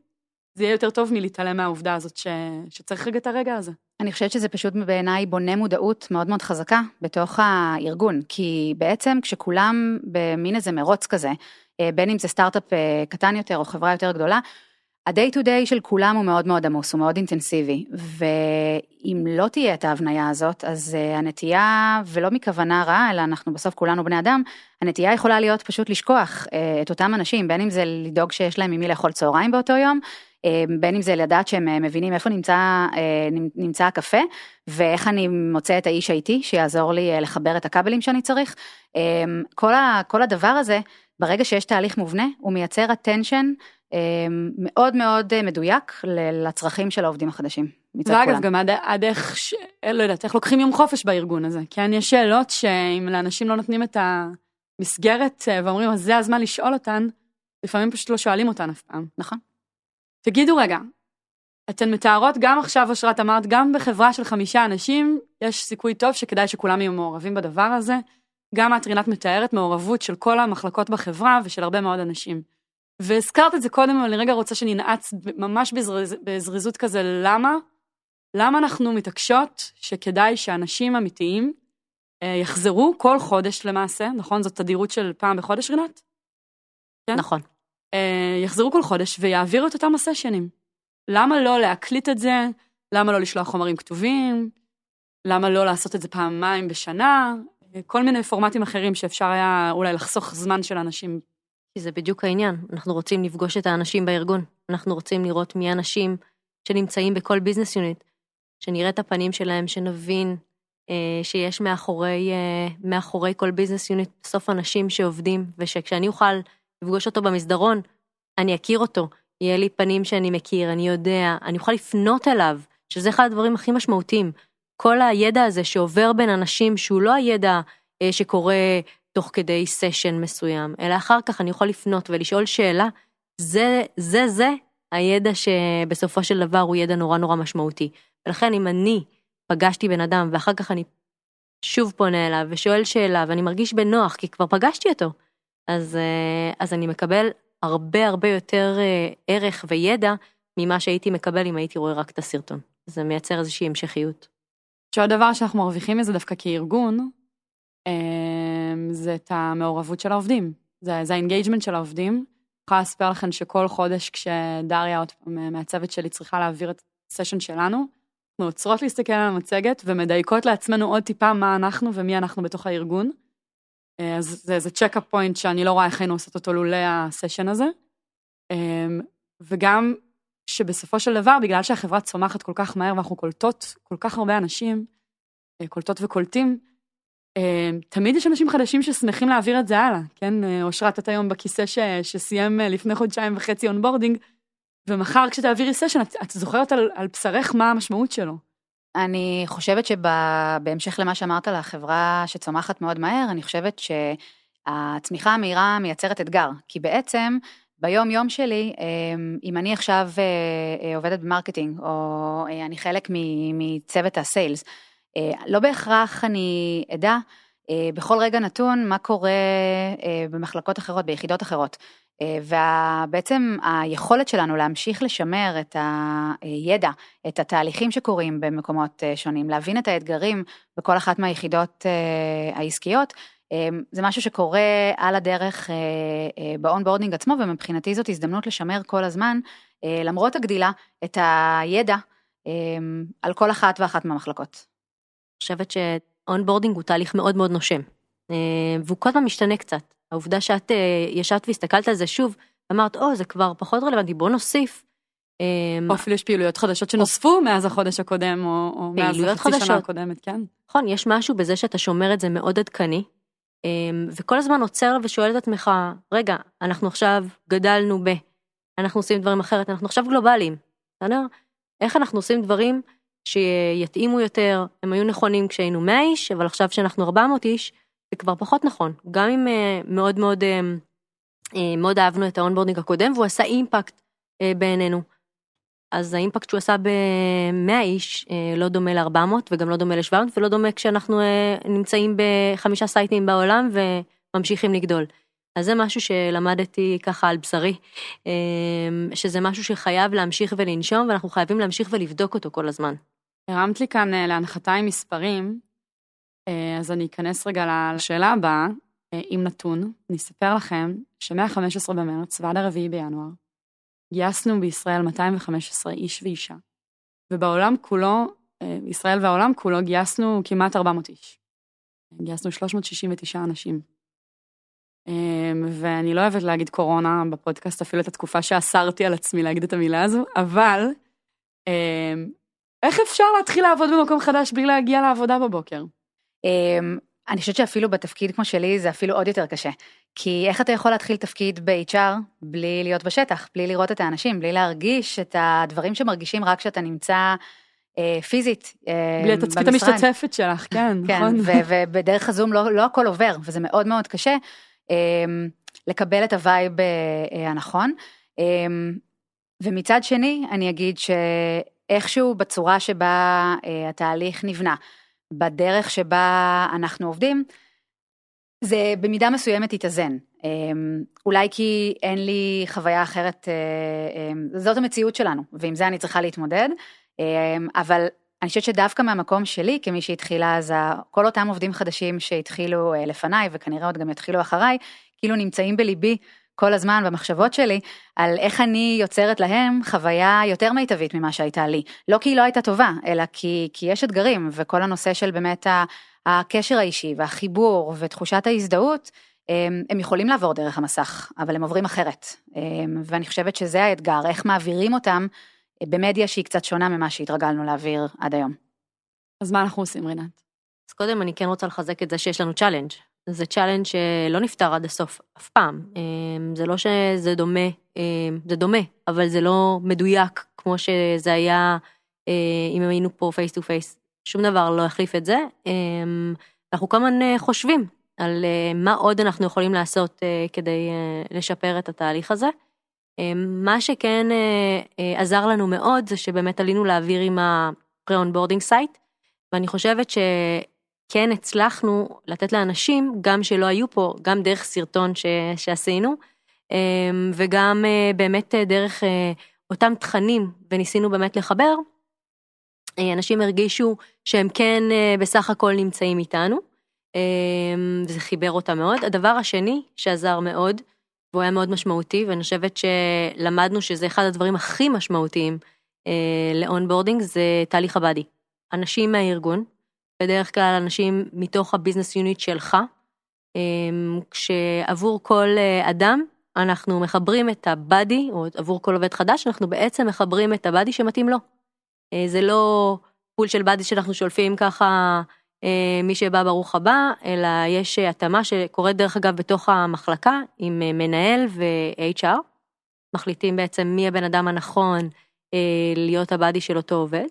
זה יהיה יותר טוב מלהתעלם מהעובדה הזאת ש... שצריך רגע את הרגע הזה. אני חושבת שזה פשוט בעיניי בונה מודעות מאוד מאוד חזקה בתוך הארגון, כי בעצם כשכולם במין איזה מרוץ כזה, אה, בין אם זה סטארט-אפ אה, קטן יותר או חברה יותר גדולה, ה-day to day של כולם הוא מאוד מאוד עמוס, הוא מאוד אינטנסיבי, ואם לא תהיה את ההבניה הזאת, אז אה, הנטייה, ולא מכוונה רעה, אלא אנחנו בסוף כולנו בני אדם, הנטייה יכולה להיות פשוט לשכוח את אותם אנשים, בין אם זה לדאוג שיש להם עם מי לאכול צהריים באותו יום, אה, בין אם זה לדעת שהם אה, מבינים איפה נמצא, אה, נמצא הקפה ואיך אני מוצא את האיש האיטי שיעזור לי לחבר את הכבלים שאני צריך. כל, ה, כל הדבר הזה, ברגע שיש תהליך מובנה, הוא מייצר attention מאוד מאוד מדויק לצרכים של העובדים החדשים. ואגב, גם עד, עד איך, ש... לא יודעת, איך לוקחים יום חופש בארגון הזה. כי יש שאלות שאם לאנשים לא נותנים את המסגרת ואומרים, אז זה הזמן לשאול אותן, לפעמים פשוט לא שואלים אותן אף פעם. נכון. תגידו רגע, אתן מתארות גם עכשיו, אשרת אמרת, גם בחברה של חמישה אנשים, יש סיכוי טוב שכדאי שכולם יהיו מעורבים בדבר הזה. גם את, רינת, מתארת מעורבות של כל המחלקות בחברה ושל הרבה מאוד אנשים. והזכרת את זה קודם, אבל אני רגע רוצה שננעץ ממש בזריז, בזריזות כזה, למה? למה אנחנו מתעקשות שכדאי שאנשים אמיתיים אה, יחזרו כל חודש למעשה, נכון? זאת תדירות של פעם בחודש, רינת? כן? נכון. אה, יחזרו כל חודש ויעבירו את אותם הסשנים. למה לא להקליט את זה? למה לא לשלוח חומרים כתובים? למה לא לעשות את זה פעמיים בשנה? אה, כל מיני פורמטים אחרים שאפשר היה אולי לחסוך זמן של אנשים. כי זה בדיוק העניין, אנחנו רוצים לפגוש את האנשים בארגון, אנחנו רוצים לראות מי האנשים שנמצאים בכל business unit, שנראה את הפנים שלהם, שנבין אה, שיש מאחורי, אה, מאחורי כל business unit בסוף אנשים שעובדים, ושכשאני אוכל לפגוש אותו במסדרון, אני אכיר אותו, יהיה לי פנים שאני מכיר, אני יודע, אני אוכל לפנות אליו, שזה אחד הדברים הכי משמעותיים. כל הידע הזה שעובר בין אנשים, שהוא לא הידע אה, שקורה תוך כדי סשן מסוים, אלא אחר כך אני יכול לפנות ולשאול שאלה, זה, זה, זה הידע שבסופו של דבר הוא ידע נורא נורא משמעותי. ולכן אם אני פגשתי בן אדם ואחר כך אני שוב פונה אליו ושואל שאלה ואני מרגיש בנוח כי כבר פגשתי אותו, אז, אה, אז אני מקבל הרבה הרבה יותר אה, ערך וידע ממה שהייתי מקבל אם הייתי רואה רק את הסרטון. זה מייצר איזושהי המשכיות. שעוד דבר שאנחנו מרוויחים מזה דווקא כארגון, אמ, זה את המעורבות של העובדים. זה, ה engagement של העובדים. אני יכולה לספר לכם שכל חודש כשדריה עוד פעם מהצוות שלי צריכה להעביר את ה session שלנו, אנחנו עוצרות להסתכל על המצגת ומדייקות לעצמנו עוד טיפה מה אנחנו ומי אנחנו בתוך הארגון. אה, אז זה איזה צ'קאפ פוינט שאני לא רואה איך היינו עושות אותו לולא ה session הזה. אמ, וגם שבסופו של דבר, בגלל שהחברה צומחת כל כך מהר ואנחנו קולטות כל כך הרבה אנשים, אה, קולטות וקולטים, אה, תמיד יש אנשים חדשים ששמחים להעביר את זה הלאה, כן? אה, אושרת, את היום בכיסא ש, שסיים לפני חודשיים וחצי onboarding, ומחר כשתעבירי session, את, את זוכרת על, על בשרך מה המשמעות שלו. אני חושבת שבהמשך למה שאמרת על החברה שצומחת מאוד מהר, אני חושבת שהצמיחה המהירה מייצרת אתגר, כי בעצם ביום יום שלי, אם אני עכשיו עובדת ב marketing, או אני חלק מצוות ה sales, לא בהכרח אני אדע בכל רגע נתון מה קורה במחלקות אחרות, ביחידות אחרות. ובעצם היכולת שלנו להמשיך לשמר את הידע, את התהליכים שקורים במקומות שונים, להבין את האתגרים בכל אחת מהיחידות העסקיות, זה משהו שקורה על הדרך ב onboarding עצמו, ומבחינתי זאת הזדמנות לשמר כל הזמן, למרות הגדילה, את הידע על כל אחת ואחת מהמחלקות. חושבת ש onboarding הוא תהליך מאוד מאוד נושם, והוא כל הזמן משתנה קצת. העובדה שאת ישבת והסתכלת על זה שוב, אמרת, או, זה כבר פחות רלוונטי, בוא נוסיף. או אפילו יש פעילויות חדשות שנוספו מאז החודש הקודם, או, או מאז החצי שנה הקודמת, כן? נכון, יש משהו בזה שאתה שומר את זה מאוד עדכני, וכל הזמן עוצר ושואל את עצמך, רגע, אנחנו עכשיו גדלנו ב... אנחנו עושים דברים אחרת, אנחנו עכשיו גלובליים, בסדר? איך אנחנו עושים דברים שיתאימו יותר, הם היו נכונים כשהיינו 100 איש, אבל עכשיו שאנחנו 400 איש, זה כבר פחות נכון. גם אם מאוד מאוד מאוד אהבנו את ה onboarding הקודם, והוא עשה impact בעינינו. אז ה impact שהוא עשה ב-100 איש לא דומה ל-400 וגם לא דומה ל-700 ולא דומה כשאנחנו נמצאים בחמישה site ים בעולם וממשיכים לגדול. אז זה משהו שלמדתי ככה על בשרי, שזה משהו שחייב להמשיך ולנשום ואנחנו חייבים להמשיך ולבדוק אותו כל הזמן. הרמת לי כאן להנחתה עם מספרים, אז אני אכנס רגע לשאלה הבאה, עם נתון, אני אספר לכם שמ-15 במרץ ועד הרביעי בינואר, גייסנו בישראל 215 איש ואישה, ובעולם כולו, ישראל והעולם כולו, גייסנו כמעט 400 איש. גייסנו 369 אנשים. ואני לא אוהבת להגיד קורונה בפודקאסט, אפילו את התקופה שאסרתי על עצמי להגיד את המילה הזו, אבל איך אפשר להתחיל לעבוד במקום חדש בלי להגיע לעבודה בבוקר? אני חושבת שאפילו בתפקיד כמו שלי זה אפילו עוד יותר קשה. כי איך אתה יכול להתחיל תפקיד ב-HR בלי להיות בשטח, בלי לראות את האנשים, בלי להרגיש את הדברים שמרגישים רק כשאתה נמצא אה, פיזית אה, בלי התצפית המשתתפת שלך, כן, כן נכון. ובדרך הזום לא, לא הכל עובר, וזה מאוד מאוד קשה אה, לקבל את ה vibe אה, הנכון. אה, ומצד שני, אני אגיד שאיכשהו בצורה שבה אה, התהליך נבנה, בדרך שבה אנחנו עובדים, זה במידה מסוימת יתאזן. אולי כי אין לי חוויה אחרת, זאת המציאות שלנו, ועם זה אני צריכה להתמודד, אבל אני חושבת שדווקא מהמקום שלי, כמי שהתחילה, אז כל אותם עובדים חדשים שהתחילו אה, לפניי, וכנראה עוד גם יתחילו אחריי, כאילו נמצאים בליבי כל הזמן במחשבות שלי, על איך אני יוצרת להם חוויה יותר מיטבית ממה שהייתה לי. לא כי היא לא הייתה טובה, אלא כי, כי יש אתגרים, וכל הנושא של באמת הקשר האישי והחיבור ותחושת ההזדהות, הם, הם יכולים לעבור דרך המסך, אבל הם עוברים אחרת. ואני חושבת שזה האתגר, איך מעבירים אותם אה, במדיה שהיא קצת שונה ממה שהתרגלנו להעביר עד היום. אז מה אנחנו עושים, רינת? אז קודם אני כן רוצה לחזק את זה שיש לנו challenge. זה challenge שלא נפתר עד הסוף אף פעם. אמ, זה לא שזה דומה, אמ, זה דומה, אבל זה לא מדויק כמו שזה היה אה, אם היינו פה face to face. שום דבר לא החליף את זה. אמ, אנחנו כל הזמן אה, חושבים על אה, מה עוד אנחנו יכולים לעשות כדי לשפר את התהליך הזה. מה שכן עזר לנו מאוד זה שבאמת עלינו לאוויר עם ה-pre-onboarding site, ואני חושבת שכן הצלחנו לתת לאנשים, גם שלא היו פה, גם דרך סרטון ש, שעשינו, אמ, וגם אה, באמת אה, דרך אה, אותם תכנים, וניסינו באמת לחבר, אנשים הרגישו שהם כן בסך הכל נמצאים איתנו, אמ, וזה חיבר אותם מאוד. הדבר השני שעזר מאוד, והוא היה מאוד משמעותי, ואני חושבת שלמדנו שזה אחד הדברים הכי משמעותיים ל onboarding, זה תהליך ה buddy. אנשים מהארגון, בדרך כלל אנשים מתוך ה business unit שלך, אה, כשעבור כל אה, אדם אנחנו מחברים את ה buddy, או עבור כל עובד חדש, אנחנו בעצם מחברים את ה buddy שמתאים לו. אה, זה לא pool של buddy שאנחנו שולפים ככה אה, מי שבא ברוך הבא, אלא יש התאמה שקורית דרך אגב בתוך המחלקה עם מנהל ו-HR. מחליטים בעצם מי הבן אדם הנכון להיות הבאדי של אותו עובד,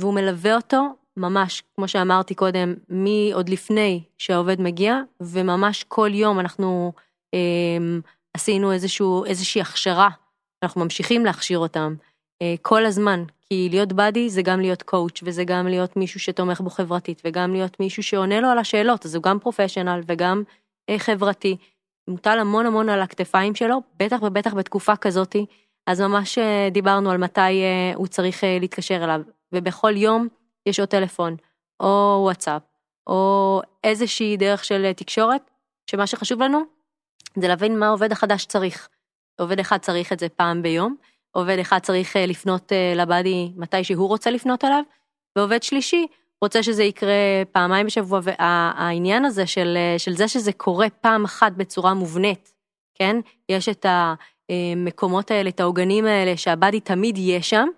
והוא מלווה אותו ממש, כמו שאמרתי קודם, מעוד לפני שהעובד מגיע, וממש כל יום אנחנו אה, עשינו איזשהו, איזושהי הכשרה, אנחנו ממשיכים להכשיר אותם אה, כל הזמן, כי להיות באדי זה גם להיות קואוץ' וזה גם להיות מישהו שתומך בו חברתית וגם להיות מישהו שעונה לו על השאלות, אז הוא גם פרופשיונל וגם אה, חברתי. מוטל המון המון על הכתפיים שלו, בטח ובטח בתקופה כזאתי, אז ממש אה, דיברנו על מתי אה, הוא צריך אה, להתקשר אליו, ובכל יום יש או טלפון, או וואטסאפ, או איזושהי דרך של אה, תקשורת, שמה שחשוב לנו זה להבין מה העובד החדש צריך. עובד אחד צריך את זה פעם ביום, עובד אחד צריך אה, לפנות אה, לבאדי מתי שהוא רוצה לפנות אליו, ועובד שלישי רוצה שזה יקרה פעמיים בשבוע, והעניין הזה של, של זה שזה קורה פעם אחת בצורה מובנית, כן? יש את המקומות האלה, את העוגנים האלה, שהבאדי תמיד יהיה שם,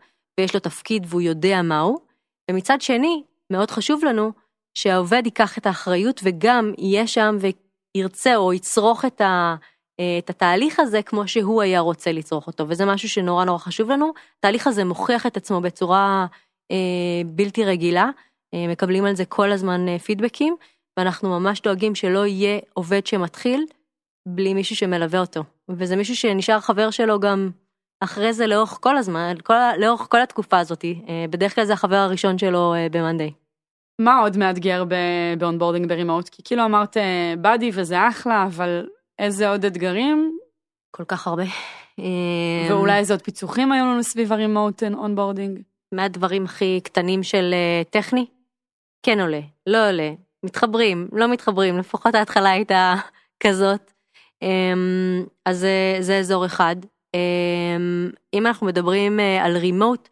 ויש לו תפקיד והוא יודע מהו, ומצד שני, מאוד חשוב לנו שהעובד ייקח את האחריות וגם יהיה שם וירצה או יצרוך את ה... את התהליך הזה כמו שהוא היה רוצה לצרוך אותו, וזה משהו שנורא נורא חשוב לנו. התהליך הזה מוכיח את עצמו בצורה אה, בלתי רגילה, אה, מקבלים על זה כל הזמן אה, פידבקים, ואנחנו ממש דואגים שלא יהיה עובד שמתחיל בלי מישהו שמלווה אותו. וזה מישהו שנשאר חבר שלו גם אחרי זה לאורך כל הזמן, כל, לאורך כל התקופה הזאת, אה, בדרך כלל זה החבר הראשון שלו אה, במאנדיי. מה עוד מאתגר ב onboarding ב remote? כי כאילו אמרת buddy וזה אחלה, אבל איזה עוד אתגרים? כל כך הרבה. ואולי איזה עוד פיצוחים היו לנו סביב ה remote onboarding? מהדברים הכי קטנים של אה, טכני, כן עולה, לא עולה, מתחברים, לא מתחברים, לפחות ההתחלה הייתה כזאת. אמ, אז זה, זה אזור אחד. אמ, אם אנחנו מדברים אה, על remote,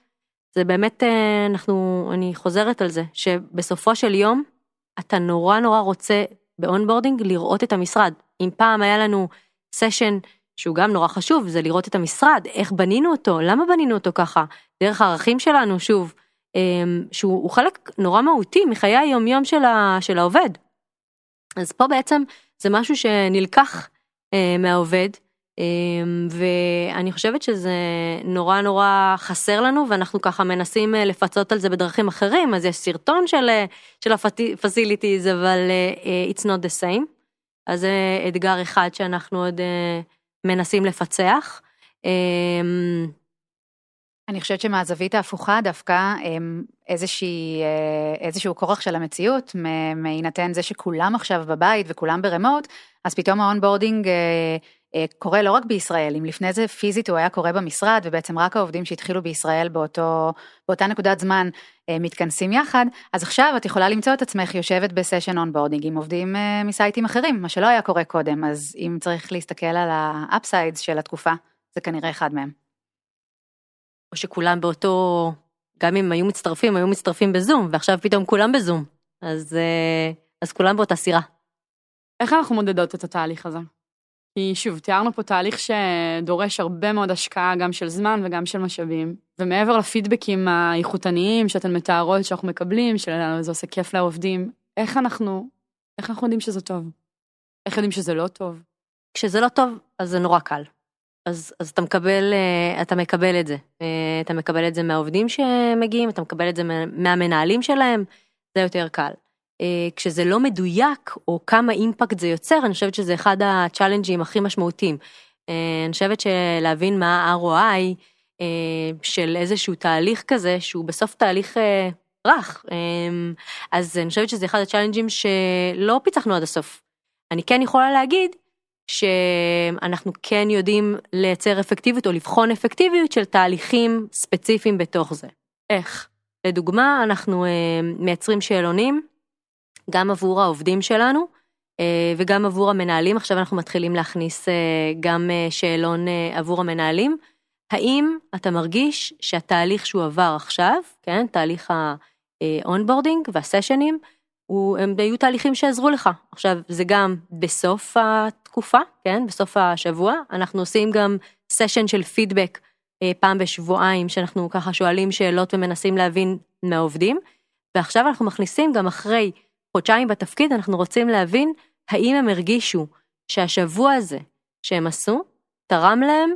זה באמת, אה, אנחנו, אני חוזרת על זה, שבסופו של יום, אתה נורא נורא רוצה ב onboarding לראות את המשרד. אם פעם היה לנו session שהוא גם נורא חשוב, זה לראות את המשרד, איך בנינו אותו, למה בנינו אותו ככה, דרך הערכים שלנו, שוב, אמ, שהוא חלק נורא מהותי מחיי היומיום של, ה, של העובד. אז פה בעצם זה משהו שנלקח אה, מהעובד, ואני חושבת שזה נורא נורא חסר לנו ואנחנו ככה מנסים אה, לפצות על זה בדרכים אחרים אז יש סרטון של, אה, של ה-facilities אבל uh, it's not the same. אז זה אתגר אחד שאנחנו עוד מנסים לפצח. Um, אני חושבת שמהזווית ההפוכה דווקא איזושהי, איזשהו כורח של המציאות, מהינתן זה שכולם עכשיו בבית וכולם ב remote, אז פתאום ה onboarding אה, קורה לא רק בישראל, אם לפני זה פיזית הוא היה קורה במשרד, ובעצם רק העובדים שהתחילו בישראל באותו, באותה נקודת זמן אה, מתכנסים יחד, אז עכשיו את יכולה למצוא את עצמך יושבת בסשן onboarding עם עובדים אה, מסייטים אחרים, מה שלא היה קורה קודם, אז אם צריך להסתכל על ה upsides של התקופה, זה כנראה אחד מהם. או שכולם באותו, גם אם היו מצטרפים, היו מצטרפים בזום, ועכשיו פתאום כולם בזום. אז, אה, אז כולם באותה סירה. איך אנחנו מודדות את התהליך הזה? כי שוב, תיארנו פה תהליך שדורש הרבה מאוד השקעה, גם של זמן וגם של משאבים. ומעבר לפידבקים האיכותניים שאתן מתארות שאנחנו מקבלים, שזה עושה כיף לעובדים, איך אנחנו, איך אנחנו יודעים שזה טוב? איך יודעים שזה לא טוב? כשזה לא טוב, אז זה נורא קל. אז, אז אתה מקבל, אה, אתה מקבל את זה. אה, אתה מקבל את זה מהעובדים שמגיעים, אתה מקבל את זה מה- מהמנהלים שלהם, זה יותר קל. אה, כשזה לא מדויק, או כמה impact זה יוצר, אני חושבת שזה אחד הצ'אלנג'ים הכי משמעותיים. אה, אני חושבת שלהבין מה ה-ROI אה, של איזשהו תהליך כזה, שהוא בסוף תהליך רך, אז אני חושבת שזה אחד הצ'אלנג'ים שלא פיצחנו עד הסוף. אני כן יכולה להגיד שאנחנו כן יודעים לייצר אפקטיביות או לבחון אפקטיביות של תהליכים ספציפיים בתוך זה. איך? לדוגמה, אנחנו מייצרים שאלונים גם עבור העובדים שלנו אה, וגם עבור המנהלים. עכשיו אנחנו מתחילים להכניס אה, גם אה, שאלון עבור המנהלים. האם אתה מרגיש שהתהליך שהוא עבר עכשיו, כן, תהליך ה-onboarding והסשנים, הוא- הם היו תהליכים שעזרו לך. עכשיו, זה גם בסוף התקופה, כן, בסוף השבוע, אנחנו עושים גם סשן של פידבק פעם בשבועיים, שאנחנו ככה שואלים שאלות ומנסים להבין מהעובדים, ועכשיו אנחנו מכניסים גם אחרי חודשיים בתפקיד, אנחנו רוצים להבין האם הם הרגישו שהשבוע הזה שהם עשו, תרם להם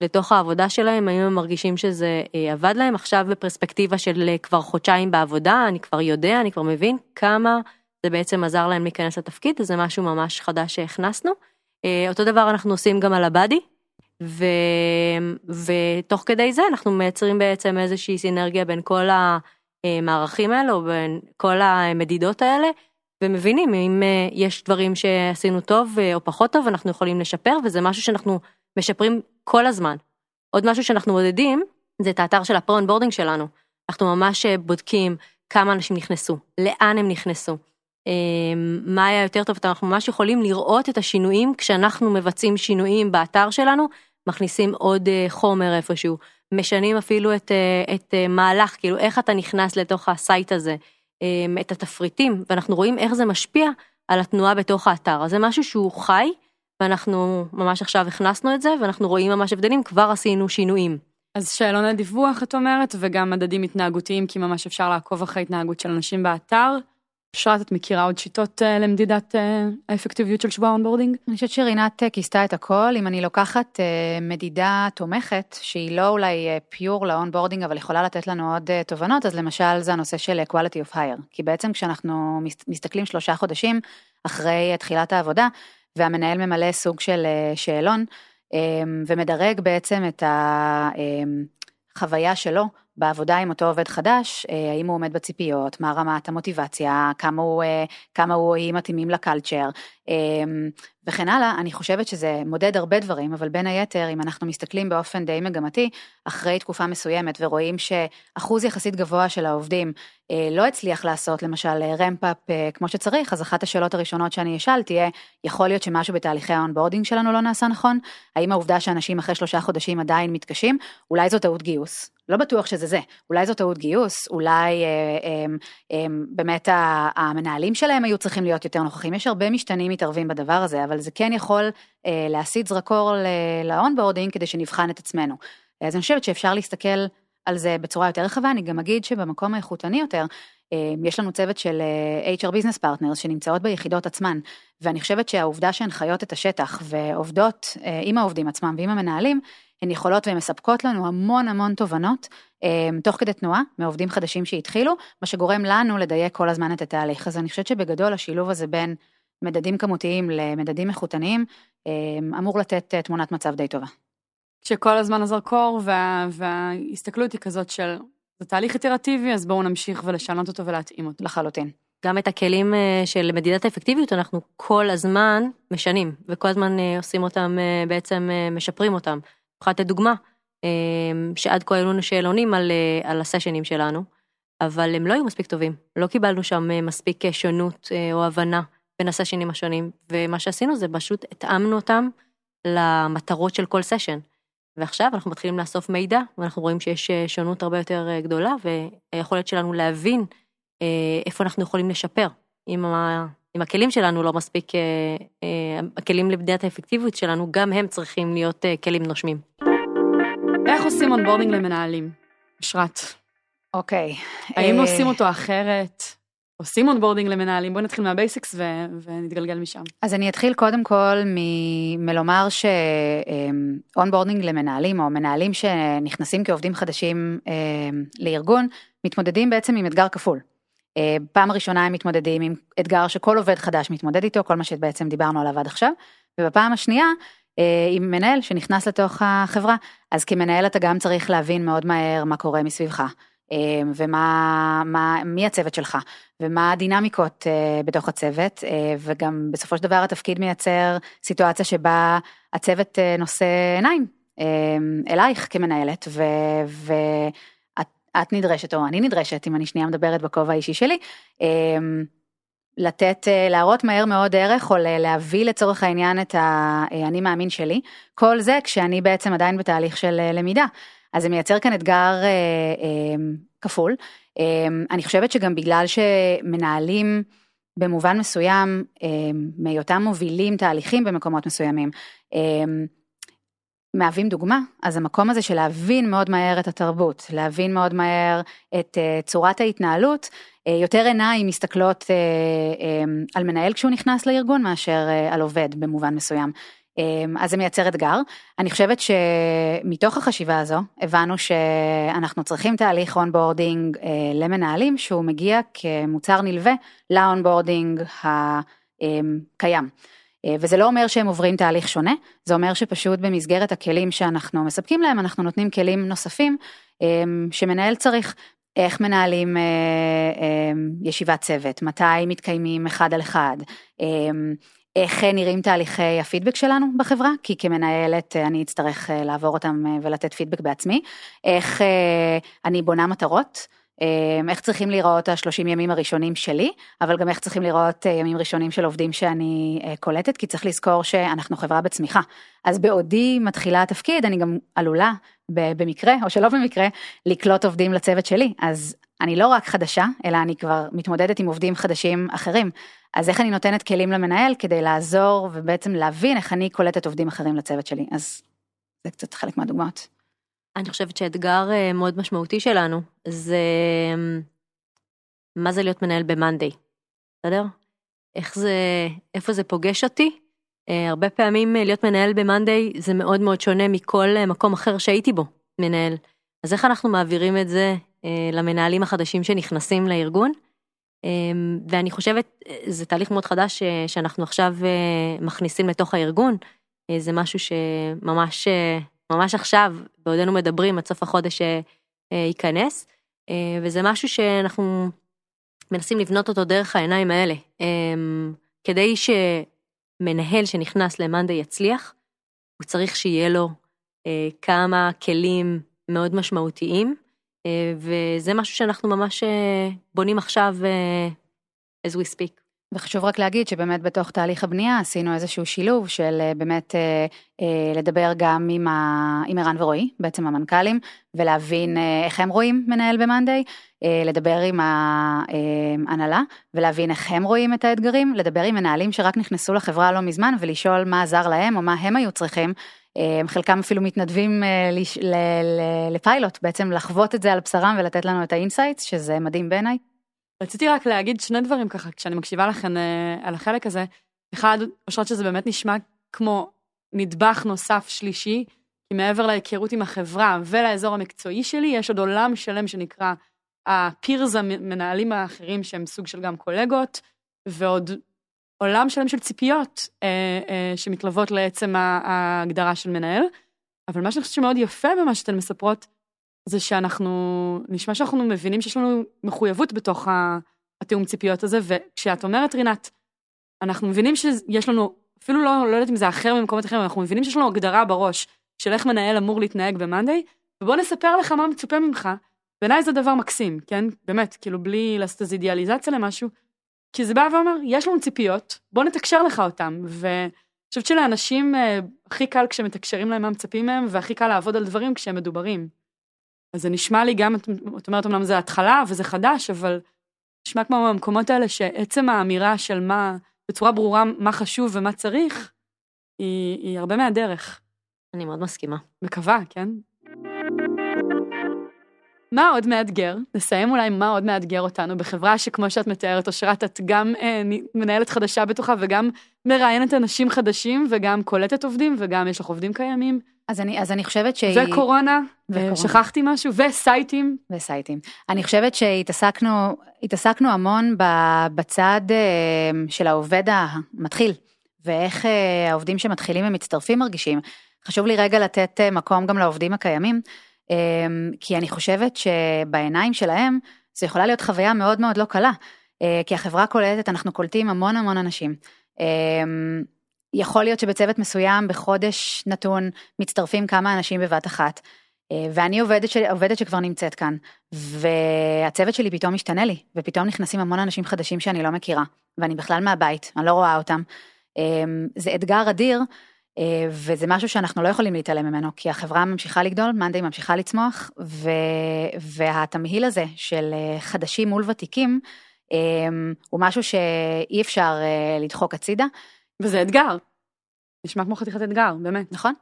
לתוך העבודה שלהם, האם הם מרגישים שזה אה, עבד להם עכשיו בפרספקטיבה של אה, כבר חודשיים בעבודה, אני כבר יודע, אני כבר מבין כמה זה בעצם עזר להם להיכנס לתפקיד, זה משהו ממש חדש שהכנסנו. אה, אותו דבר אנחנו עושים גם על הבאדי, ו... ותוך כדי זה אנחנו מייצרים בעצם איזושהי סינרגיה בין כל המערכים האלה, או בין כל המדידות האלה, ומבינים אם אה, יש דברים שעשינו טוב אה, או פחות טוב, אנחנו יכולים לשפר, וזה משהו שאנחנו משפרים כל הזמן. עוד משהו שאנחנו מודדים, זה את האתר של ה pre-onboarding שלנו. אנחנו ממש אה, בודקים כמה אנשים נכנסו, לאן הם נכנסו, מה היה יותר טוב, אנחנו ממש יכולים לראות את השינויים כשאנחנו מבצעים שינויים באתר שלנו, מכניסים עוד חומר איפשהו, משנים אפילו את, אה, את אה, מהלך, כאילו איך אתה נכנס לתוך ה site הזה, אה, את התפריטים, ואנחנו רואים איך זה משפיע על התנועה בתוך האתר. אז זה משהו שהוא חי, ואנחנו ממש עכשיו הכנסנו את זה, ואנחנו רואים ממש הבדלים, כבר עשינו שינויים. אז שאלון הדיווח, את אומרת, וגם מדדים התנהגותיים, כי ממש אפשר לעקוב אחרי התנהגות של אנשים באתר. אשרת, את מכירה עוד שיטות אה, למדידת אה, האפקטיביות של שבוע ה onboarding? אני חושבת שרינת אה, כיסתה את הכל, אם אני לוקחת אה, מדידה תומכת, שהיא לא אולי pure ל onboarding, אבל יכולה לתת לנו עוד אה, תובנות, אז למשל זה הנושא של quality of hire. כי בעצם כשאנחנו מס- מסתכלים שלושה חודשים אחרי תחילת העבודה, והמנהל ממלא סוג של אה, שאלון, אה, ומדרג בעצם את החוויה שלו בעבודה עם אותו עובד חדש, אה, האם הוא עומד בציפיות, מה רמת המוטיבציה, כמה הוא, אה, כמה הוא היא מתאימים לקלצ'ר, וכן הלאה, אני חושבת שזה מודד הרבה דברים, אבל בין היתר, אם אנחנו מסתכלים באופן די מגמתי, אחרי תקופה מסוימת ורואים שאחוז יחסית גבוה של העובדים אה, לא הצליח לעשות למשל ramp-up כמו שצריך, אז אחת השאלות הראשונות שאני אשאל תהיה, יכול להיות שמשהו בתהליכי ה onboarding שלנו לא נעשה נכון? האם העובדה שאנשים אחרי שלושה חודשים עדיין מתקשים? אולי זו טעות גיוס. לא בטוח שזה זה, אולי זו טעות גיוס, אולי אה, אה, אה, באמת המנהלים שלהם היו צריכים להיות יותר נוכחים, יש הרבה משתנים מתערבים בדבר הזה, אבל זה כן יכול אה, להסיט זרקור ל onboarding כדי שנבחן את עצמנו. אז אני חושבת שאפשר להסתכל על זה בצורה יותר רחבה, אני גם אגיד שבמקום האיכותני יותר, אה, יש לנו צוות של אה, HR Business Partners שנמצאות ביחידות עצמן, ואני חושבת שהעובדה שהן חיות את השטח ועובדות אה, עם העובדים עצמם ועם המנהלים, הן יכולות והן מספקות לנו המון המון תובנות, אה, תוך כדי תנועה, מעובדים חדשים שהתחילו, מה שגורם לנו לדייק כל הזמן את התהליך. אז אני חושבת שבגדול השילוב הזה בין מדדים כמותיים למדדים איכותניים, אה, אמור לתת אה, תמונת מצב די טובה. כשכל הזמן הזרקור וה, וההסתכלות היא כזאת של, זה תהליך איטרטיבי, אז בואו נמשיך ולשנות אותו ולהתאים אותו. לחלוטין. גם את הכלים אה, של מדידת האפקטיביות אנחנו כל הזמן משנים, וכל הזמן אה, עושים אותם, בעצם משפרים אותם. אני יכולה לתת דוגמה, שעד כה היו לנו שאלונים על, על הסשנים שלנו, אבל הם לא היו מספיק טובים. לא קיבלנו שם מספיק שונות או הבנה בין הסשנים השונים, ומה שעשינו זה פשוט התאמנו אותם למטרות של כל סשן. ועכשיו אנחנו מתחילים לאסוף מידע, ואנחנו רואים שיש אה, שונות הרבה יותר אה, גדולה, והיכולת שלנו להבין אה, איפה אנחנו יכולים לשפר. אם, ה, אם הכלים שלנו לא מספיק, הכלים לבניית האפקטיביות שלנו, גם הם צריכים להיות כלים נושמים. איך עושים onboarding למנהלים? אשרת, אוקיי. האם עושים אותו אחרת? עושים onboarding למנהלים? בואי נתחיל מה basics ו- ונתגלגל משם. אז אני אתחיל קודם כל מ- מלומר ש onboarding למנהלים או מנהלים שנכנסים כעובדים חדשים אמ, לארגון מתמודדים בעצם עם אתגר כפול. אה, פעם ראשונה הם מתמודדים עם אתגר שכל עובד חדש מתמודד איתו, כל מה שבעצם דיברנו עליו עד עכשיו, ובפעם השנייה אה, עם מנהל שנכנס לתוך החברה, אז כמנהל אתה גם צריך להבין מאוד מהר מה קורה מסביבך. אה, ומה, מה, מי הצוות שלך, ומה הדינמיקות אה, בתוך הצוות, אה, וגם בסופו של דבר התפקיד מייצר סיטואציה שבה הצוות אה, נושא עיניים אה, אלייך כמנהלת, ו... ואת את נדרשת, או אני נדרשת, אם אני שנייה מדברת בכובע האישי שלי, אה, לתת, להראות מהר מאוד ערך, או להביא לצורך העניין את האני מאמין שלי, כל זה כשאני בעצם עדיין בתהליך של למידה. אז זה מייצר כאן אתגר אה, אה, כפול. אה, אני חושבת שגם בגלל שמנהלים במובן מסוים, אה, מהיותם מובילים תהליכים במקומות מסוימים, אה, מהווים דוגמה, אז המקום הזה של להבין מאוד מהר את התרבות, להבין מאוד מהר את uh, צורת ההתנהלות, uh, יותר עיניים מסתכלות uh, um, על מנהל כשהוא נכנס לארגון מאשר אה, על עובד במובן מסוים. אמ, אז זה מייצר אתגר. אני חושבת שמתוך החשיבה הזו הבנו שאנחנו צריכים תהליך onboarding אה, למנהלים שהוא מגיע כמוצר נלווה ל onboarding הקיים. אה, וזה לא אומר שהם עוברים תהליך שונה, זה אומר שפשוט במסגרת הכלים שאנחנו מספקים להם, אנחנו נותנים כלים נוספים אה, שמנהל צריך. איך מנהלים אה, אה, ישיבת צוות, מתי מתקיימים אחד על אחד, אה, איך נראים תהליכי הפידבק שלנו בחברה, כי כמנהלת אה, אני אצטרך אה, לעבור אותם אה, ולתת פידבק בעצמי, איך אה, אני בונה מטרות, אה, איך צריכים להיראות השלושים ימים הראשונים שלי, אבל גם איך צריכים להיראות אה, ימים ראשונים של עובדים שאני אה, קולטת, כי צריך לזכור שאנחנו חברה בצמיחה. אז בעודי מתחילה התפקיד, אני גם עלולה, במקרה או שלא במקרה, לקלוט עובדים לצוות שלי. אז אני לא רק חדשה, אלא אני כבר מתמודדת עם עובדים חדשים אחרים. אז איך אני נותנת כלים למנהל כדי לעזור ובעצם להבין איך אני קולטת עובדים אחרים לצוות שלי. אז זה קצת חלק מהדוגמאות. אני חושבת שאתגר אה, מאוד משמעותי שלנו זה אה, מה זה להיות מנהל ב-Monday, בסדר? איך זה, איפה זה פוגש אותי? אה, הרבה פעמים אה, להיות מנהל ב-Monday זה מאוד מאוד שונה מכל מקום אחר שהייתי בו מנהל. אז איך אנחנו מעבירים את זה למנהלים החדשים שנכנסים לארגון? אה, ואני חושבת, אה, זה תהליך מאוד חדש אה, שאנחנו עכשיו אה, מכניסים לתוך הארגון. אה, זה משהו שממש אה, ממש עכשיו, בעודנו מדברים, עד סוף החודש אה, אה, ייכנס, אה, וזה משהו שאנחנו מנסים לבנות אותו דרך העיניים האלה. אה, כדי שמנהל שנכנס למאנדי יצליח, הוא צריך שיהיה לו אה, כמה כלים מאוד משמעותיים, אה, וזה משהו שאנחנו ממש אה, בונים עכשיו אה, as we speak. וחשוב רק להגיד שבאמת בתוך תהליך הבנייה עשינו איזשהו שילוב של אה, באמת אה, אה, לדבר גם עם, ה... עם ערן ורועי, בעצם המנכ"לים, ולהבין אה, איך הם רואים מנהל ב monday, אה, לדבר עם ההנהלה ולהבין איך הם רואים את האתגרים, לדבר עם מנהלים שרק נכנסו לחברה לא מזמן ולשאול מה עזר להם או מה הם היו צריכים. אה, חלקם אפילו מתנדבים אה, לפיילוט, בעצם לחוות את זה על בשרם ולתת לנו את ה insights, שזה מדהים בעיניי. רציתי רק להגיד שני דברים ככה, כשאני מקשיבה לכם אה, על החלק הזה. אחד, אושרת שזה באמת נשמע כמו נדבך נוסף שלישי, כי מעבר להיכרות עם החברה ולאזור המקצועי שלי, יש עוד עולם שלם שנקרא הפירס המנהלים האחרים שהם סוג של גם קולגות, ועוד עולם שלם של ציפיות אה, אה, שמתלוות לעצם ההגדרה של מנהל. אבל מה שאני חושבת שמאוד יפה במה שאתן מספרות, זה שאנחנו, נשמע שאנחנו מבינים שיש לנו מחויבות בתוך, התיאום ציפיות הזה, וכשאת אומרת, רינת, אנחנו מבינים שיש לנו, אפילו לא, לא יודעת אם זה אחר ממקומות אחרים, אנחנו מבינים שיש לנו הגדרה בראש של איך מנהל אמור להתנהג במאנדיי, ובוא נספר לך מה מצופה ממך. בעיניי זה דבר מקסים, כן? באמת, כאילו בלי לעשות איזו אידיאליזציה למשהו, כי זה בא ואומר, יש לנו ציפיות, בוא נתקשר לך אותם, ואני חושבת שלאנשים אה, הכי קל כשמתקשרים להם מה מצפים מהם, והכי קל לעבוד על דברים כשהם מדוברים. אז זה נשמע לי גם, את אומרת אמנם זה התחלה וזה חדש, אבל נשמע כמו במקומות האלה שעצם האמירה של מה, בצורה ברורה מה חשוב ומה צריך, היא, היא הרבה מהדרך. אני מאוד מסכימה. מקווה, כן? מה עוד מאתגר? נסיים אולי מה עוד מאתגר אותנו בחברה שכמו שאת מתארת, אושרת, את גם אה, מנהלת חדשה בתוכה וגם מראיינת אנשים חדשים וגם קולטת עובדים וגם יש לך עובדים קיימים. אז אני, אז אני חושבת שהיא... וקורונה, וקורונה. שכחתי משהו, וסייטים. וסייטים. אני חושבת שהתעסקנו התעסקנו המון בצד אה, של העובד המתחיל, ואיך אה, העובדים שמתחילים ומצטרפים מרגישים. חשוב לי רגע לתת אה, מקום גם לעובדים הקיימים, כי אני חושבת שבעיניים שלהם זו יכולה להיות חוויה מאוד מאוד לא קלה, אה, כי החברה קולטת, אנחנו קולטים המון המון אנשים. אה, יכול להיות שבצוות מסוים בחודש נתון מצטרפים כמה אנשים בבת אחת. אה, ואני עובדת, של, עובדת שכבר נמצאת כאן, והצוות שלי פתאום משתנה לי, ופתאום נכנסים המון אנשים חדשים שאני לא מכירה, ואני בכלל מהבית, אני לא רואה אותם. אה, זה אתגר אדיר, וזה משהו שאנחנו לא יכולים להתעלם ממנו, כי החברה ממשיכה לגדול, מאנדיי ממשיכה לצמוח, ו, והתמהיל הזה של חדשים מול ותיקים, הוא משהו שאי אפשר לדחוק הצידה. וזה אתגר. נשמע כמו חתיכת אתגר, באמת. נכון.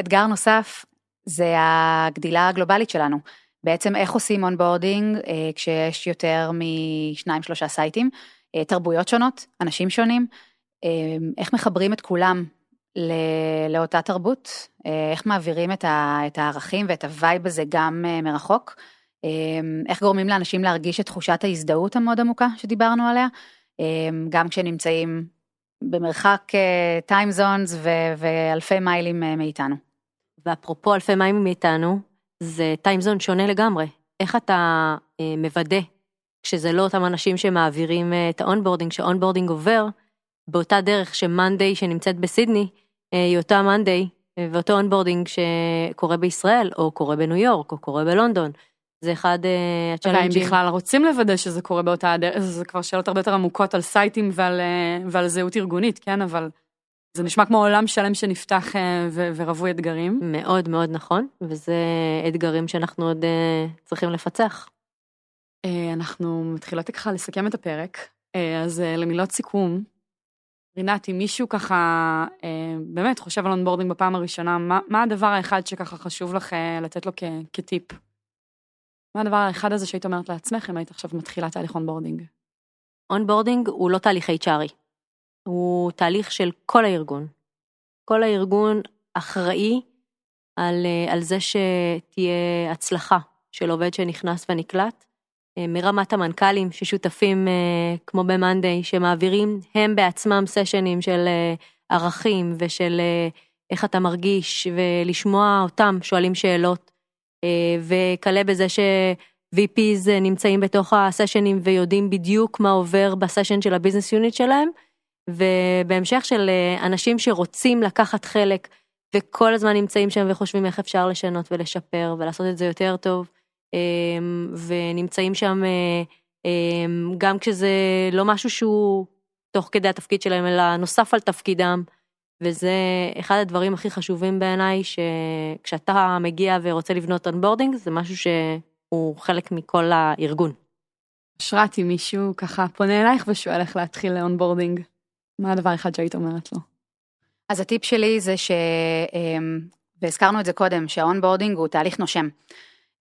אתגר נוסף זה הגדילה הגלובלית שלנו. בעצם איך עושים onboarding אה, כשיש יותר משניים שלושה סייטים, אה, תרבויות שונות, אנשים שונים, אה, איך מחברים את כולם לאותה תרבות, אה, איך מעבירים את, ה- את הערכים ואת ה vibe הזה גם אה, מרחוק, אה, איך גורמים לאנשים להרגיש את תחושת ההזדהות המאוד עמוקה שדיברנו עליה, אה, גם כשנמצאים במרחק time zones ואלפי מיילים אה, מאיתנו. ואפרופו אלפי מיילים מאיתנו, זה time zone שונה לגמרי. איך אתה אה, מוודא כשזה לא אותם אנשים שמעבירים אה, את ה onboarding, שה onboarding עובר, באותה דרך ש monday שנמצאת בסידני, אה, היא אותה monday ואותו onboarding שקורה בישראל, או קורה בניו יורק, או קורה בלונדון. זה אחד אה, והאם הצ'אלנג'ים. בכלל רוצים לוודא שזה קורה באותה הדרך, זה כבר שאלות הרבה יותר עמוקות על סייטים ועל, אה, ועל זהות ארגונית, כן? אבל זה נשמע כמו עולם שלם שנפתח אה, ו- ורווי אתגרים. מאוד מאוד נכון, וזה אתגרים שאנחנו עוד אה, צריכים לפצח. אה, אנחנו מתחילות ככה לסכם את הפרק, אה, אז אה, למילות סיכום. רינת, אם מישהו ככה אה, באמת חושב על onboarding בפעם הראשונה, מה, מה הדבר האחד שככה חשוב לך אה, לתת לו כ, כטיפ? מה הדבר האחד הזה שהיית אומרת לעצמך אם היית עכשיו מתחילה תהליך onboarding? Onboarding הוא לא תהליך HR י, הוא תהליך של כל הארגון. כל הארגון אחראי על, אה, על זה שתהיה הצלחה של עובד שנכנס ונקלט, מרמת המנכ"לים ששותפים אה, כמו ב monday, שמעבירים הם בעצמם סשנים של אה, ערכים ושל אה, איך אתה מרגיש, ולשמוע אותם שואלים שאלות, אה, וכלה בזה ש-VPs נמצאים בתוך הסשנים ויודעים בדיוק מה עובר בסשן של הביזנס יוניט שלהם, ובהמשך של אה, אנשים שרוצים לקחת חלק וכל הזמן נמצאים שם וחושבים איך אפשר לשנות ולשפר ולעשות את זה יותר טוב, ונמצאים שם אה, אמ, גם כשזה לא משהו שהוא תוך כדי התפקיד שלהם, אלא נוסף על תפקידם, וזה אחד הדברים הכי חשובים בעיניי, שכשאתה מגיע ורוצה לבנות onboarding, זה משהו שהוא חלק מכל הארגון. אשרת, אם מישהו ככה פונה אלייך ושואל איך להתחיל ל onboarding, מה הדבר האחד שהיית אומרת לו? אז הטיפ שלי זה ש... אמ, והזכרנו את זה קודם, שה onboarding הוא תהליך נושם.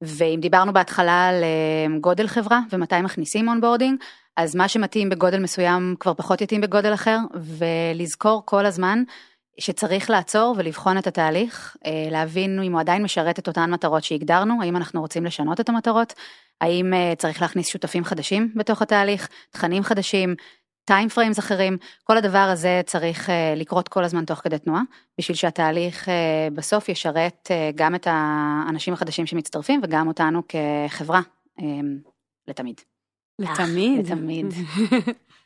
ואם דיברנו בהתחלה על אמ, גודל חברה ומתי מכניסים onboarding, אז מה שמתאים בגודל מסוים כבר פחות יתאים בגודל אחר, ולזכור כל הזמן שצריך לעצור ולבחון את התהליך, אה, להבין אם הוא עדיין משרת את אותן מטרות שהגדרנו, האם אנחנו רוצים לשנות את המטרות, האם אה, צריך להכניס שותפים חדשים בתוך התהליך, תכנים חדשים, time frames אחרים, כל הדבר הזה צריך אה, לקרות כל הזמן תוך כדי תנועה, בשביל שהתהליך אה, בסוף ישרת אה, גם את האנשים החדשים שמצטרפים וגם אותנו כחברה לתמיד. לתמיד. לתמיד.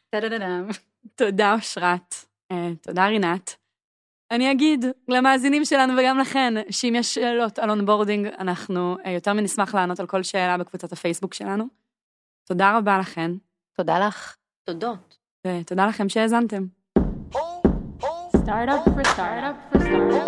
תודה אושרת, תודה רינת. אני אגיד למאזינים שלנו וגם לכן, שאם יש שאלות על onboarding, אנחנו יותר מנשמח לענות על כל שאלה בקבוצת הפייסבוק שלנו. תודה רבה לכן, תודה לך. תודות. ותודה לכם שהאזנתם. Startup for startup for startup.